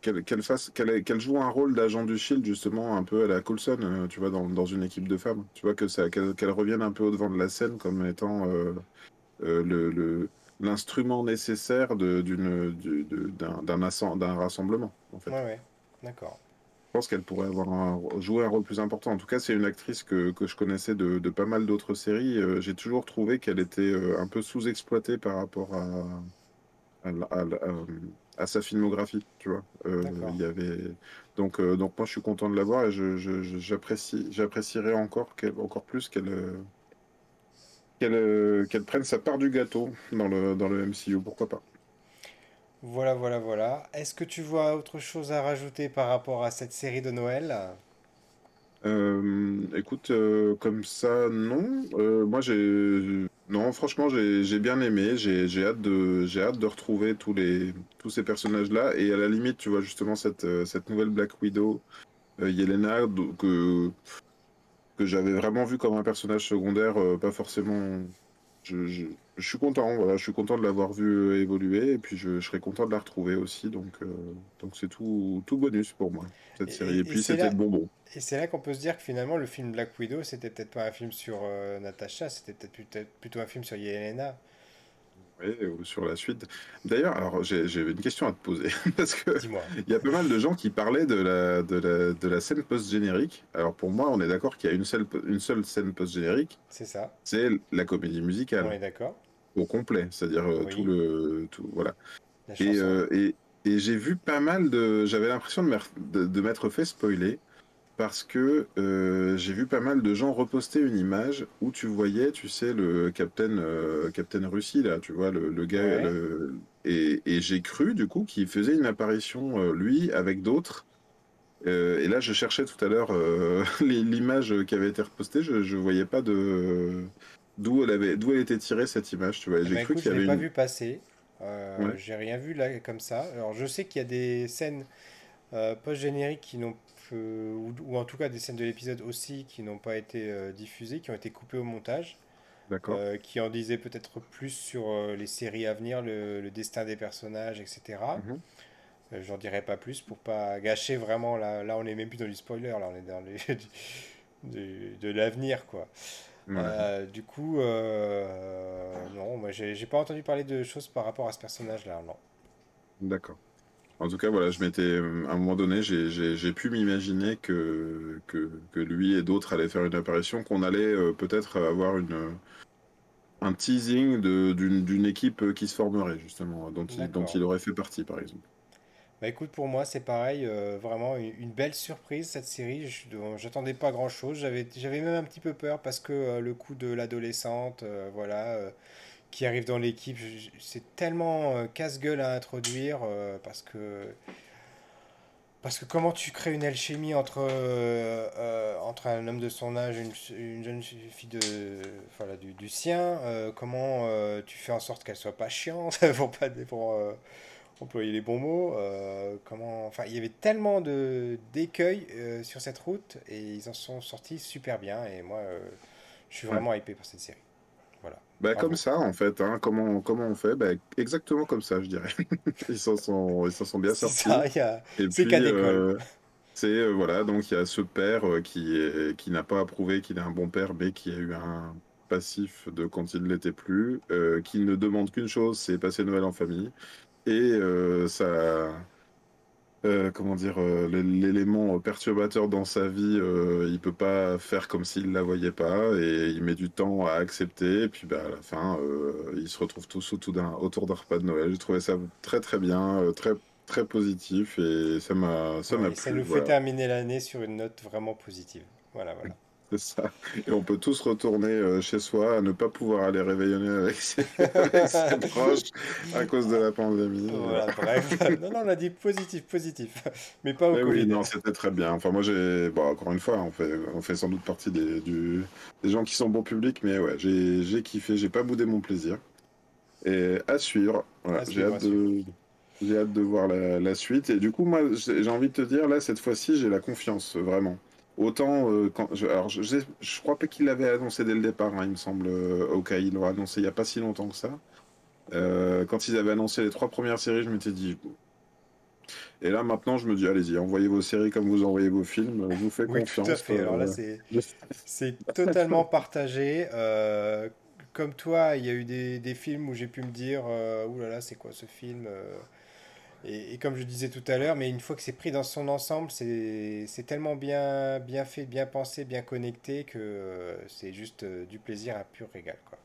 qu'elle fasse, qu'elle joue un rôle d'agent du Shield justement un peu à la Coulson, euh, tu vois, dans, dans, une équipe de femmes. Tu vois que ça, qu'elle revienne un peu au devant de la scène comme étant euh, le l'instrument nécessaire d'un rassemblement. En fait. Ouais, ouais, d'accord. Je pense qu'elle pourrait avoir un, jouer un rôle plus important. En tout cas, c'est une actrice que, que, je connaissais de, de pas mal d'autres séries. J'ai toujours trouvé qu'elle était un peu sous-exploitée par rapport à, à, sa filmographie, tu vois. Euh, il y avait donc euh, donc moi je suis content de l'avoir et je, j'apprécie j'apprécierais encore qu'elle encore plus qu'elle euh, qu'elle qu'elle prenne sa part du gâteau dans le dans le MCU, pourquoi pas. Voilà, voilà, voilà. Est-ce que tu vois autre chose à rajouter par rapport à cette série de Noël? Écoute, comme ça, non. moi, j'ai non, franchement, j'ai bien aimé. J'ai hâte de retrouver tous les tous ces personnages-là et à la limite, tu vois justement cette euh, nouvelle Black Widow, euh, Yelena, que que j'avais vraiment vu comme un personnage secondaire, euh, pas forcément. Je, suis content, voilà, je suis content de l'avoir vu évoluer et puis je, serais content de la retrouver aussi. Donc donc c'est tout tout bonus pour moi cette série. Et, puis c'était le bonbon. Et c'est là qu'on peut se dire que finalement, le film Black Widow, c'était peut-être pas un film sur euh, Natasha, c'était peut-être plutôt un film sur Yelena. Oui, ou sur la suite. D'ailleurs, alors j'ai une question à te poser. parce que il y a pas mal de gens qui parlaient de la, de la, de la scène post-générique. Alors pour moi, on est d'accord qu'il y a une seule, une seule scène post-générique. C'est ça. C'est la comédie musicale. On est d'accord. Au complet, c'est-à-dire euh, tout le. Tout, voilà. et, euh, et, et j'ai vu pas mal de. J'avais l'impression de, de m'être fait spoiler parce que euh, j'ai vu pas mal de gens reposter une image où tu voyais, tu sais, le Captain, euh, Captain Russie, là, tu vois, le, le gars. et, et j'ai cru, du coup, qu'il faisait une apparition, euh, lui, avec d'autres. et là, je cherchais tout à l'heure l'image qui avait été repostée, je ne voyais pas de. D'où elle, avait, d'où elle était tirée cette image, tu vois. J'ai bah, cru qu'il y avait. pas vu passer. J'ai rien vu là comme ça. Alors, je sais qu'il y a des scènes post-génériques qui n'ont ou, en tout cas des scènes de l'épisode aussi qui n'ont pas été euh, diffusées, qui ont été coupées au montage. Euh, qui en disaient peut-être plus sur euh, les séries à venir, le, destin des personnages, etc. Mhm. J'en dirai pas plus pour pas gâcher vraiment. Là, là on est même plus dans du spoiler, là, on est dans les, de, de l'avenir, quoi. du coup, non, moi j'ai pas entendu parler de choses par rapport à ce personnage-là, non. D'accord. En tout cas, voilà, je m'étais, à un moment donné, j'ai pu m'imaginer que, que, que, lui et d'autres allaient faire une apparition, qu'on allait euh, peut-être avoir une, un teasing d'une équipe qui se formerait, justement, dont il, dont il aurait fait partie, par exemple. Bah écoute, pour moi, c'est pareil, euh, vraiment une, belle surprise cette série. J'attendais pas grand chose. J'avais même un petit peu peur parce que euh, le coup de l'adolescente, voilà qui arrive dans l'équipe. C'est tellement casse-gueule à introduire parce que parce que comment tu crées une alchimie entre, euh, euh, entre un homme de son âge et une, jeune fille de, voilà, du, du sien euh, Comment tu fais en sorte qu'elle soit pas chiante pour, pas, pour employer les bons mots comment, enfin, Il y avait tellement d'écueils sur cette route et ils en sont sortis super bien. Et moi, je suis vraiment hypé par cette série. Bah, comme ça, en fait. Hein. Comment, comment on fait? Bah, Exactement comme ça, je dirais. ils s'en sont, sont bien sortis. C'est cas d'école. C'est euh, voilà, donc il y a ce père euh, qui est, qui n'a pas approuvé qu'il est un bon père, mais qui a eu un passif de quand il ne l'était plus, euh, qui ne demande qu'une chose, c'est passer Noël en famille. Et ça, euh, comment dire, euh, l'élément perturbateur dans sa vie, euh, il peut pas faire comme s'il la voyait pas et il met du temps à accepter. Et puis bah, à la fin, ils se retrouvent tous autour d'un autour d'un repas de Noël. J'ai trouvé ça très très bien, très très positif et ça m'a ça m'a Ça nous fait terminer l'année sur une note vraiment positive. Voilà, voilà. C'est ça. Et on peut tous retourner euh, chez soi à ne pas pouvoir aller réveillonner avec ses, proches à cause de la pandémie. Voilà, bref. non, non, on a dit positif, positif. Mais pas au Mais Oui, non, c'était très bien. Enfin, moi, j'ai. Bon, encore une fois, on fait, on fait sans doute partie des, du... des gens qui sont bon public, mais ouais, j'ai kiffé, j'ai pas boudé mon plaisir. Et à suivre. Voilà, j'ai hâte de. J'ai hâte de voir la, la, suite. Et du coup, moi, j'ai envie de te dire, là, cette fois-ci, j'ai la confiance, vraiment. Autant, euh, quand, je, alors je, je, crois pas qu'il l'avait annoncé dès le départ, hein, il me semble, euh, ok, il l'a annoncé il y a pas si longtemps que ça. Euh, quand ils avaient annoncé les trois premières séries, je m'étais dit. Et là maintenant, je me dis, allez-y, envoyez vos séries comme vous envoyez vos films, je vous fais oui, confiance. Tout à fait. Alors là, c'est totalement partagé. comme toi, il y a eu des, des films où j'ai pu me dire, là là, c'est quoi ce film et, comme je disais tout à l'heure, mais une fois que c'est pris dans son ensemble, c'est tellement bien, bien fait, bien pensé, bien connecté que euh, c'est juste euh, du plaisir à pur régal. Quoi.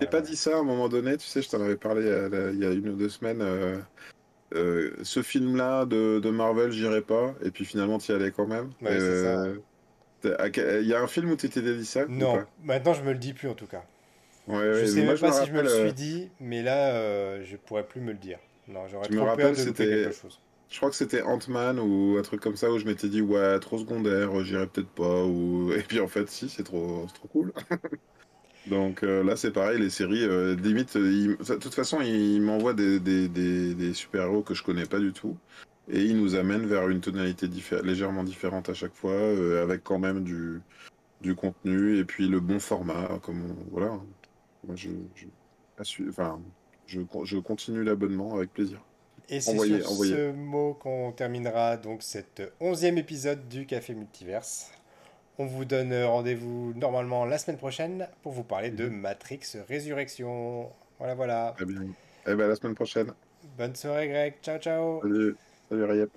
J'ai pas dit ça à un moment donné, tu sais, je t'en avais parlé euh, il y a une ou deux semaines. ce film-là de, de, Marvel, j'irai pas, et puis finalement, tu y allais quand même. Ouais, ça. Il y a un film où tu t'étais dit ça Non, maintenant je me le dis plus en tout cas. Ouais, je sais même pas si je me le suis dit, mais là, je pourrais plus me le dire. Non, j'aurais trop me peur de quelque chose. Je crois que c'était Ant-Man ou un truc comme ça où je m'étais dit ouais trop secondaire, j'irai peut-être pas ou et puis en fait si c'est trop trop cool. Donc euh, là c'est pareil les séries euh, limite de toute façon ils m'envoient des, des, des, super héros que je connais pas du tout et ils nous amènent vers une tonalité légèrement différente à chaque fois euh, avec quand même du du contenu et puis le bon format comme voilà. Moi je, je enfin je, continue l'abonnement avec plaisir. Et c'est sur ce mot qu'on terminera donc cet onzième épisode du Café Multiverse. On vous donne rendez-vous normalement la semaine prochaine pour vous parler de mhm. Matrix Résurrection. Voilà, voilà. Très bien. Eh bien, la semaine prochaine. Bonne soirée, Greg. Ciao, ciao. Salut. Salut, Rayep.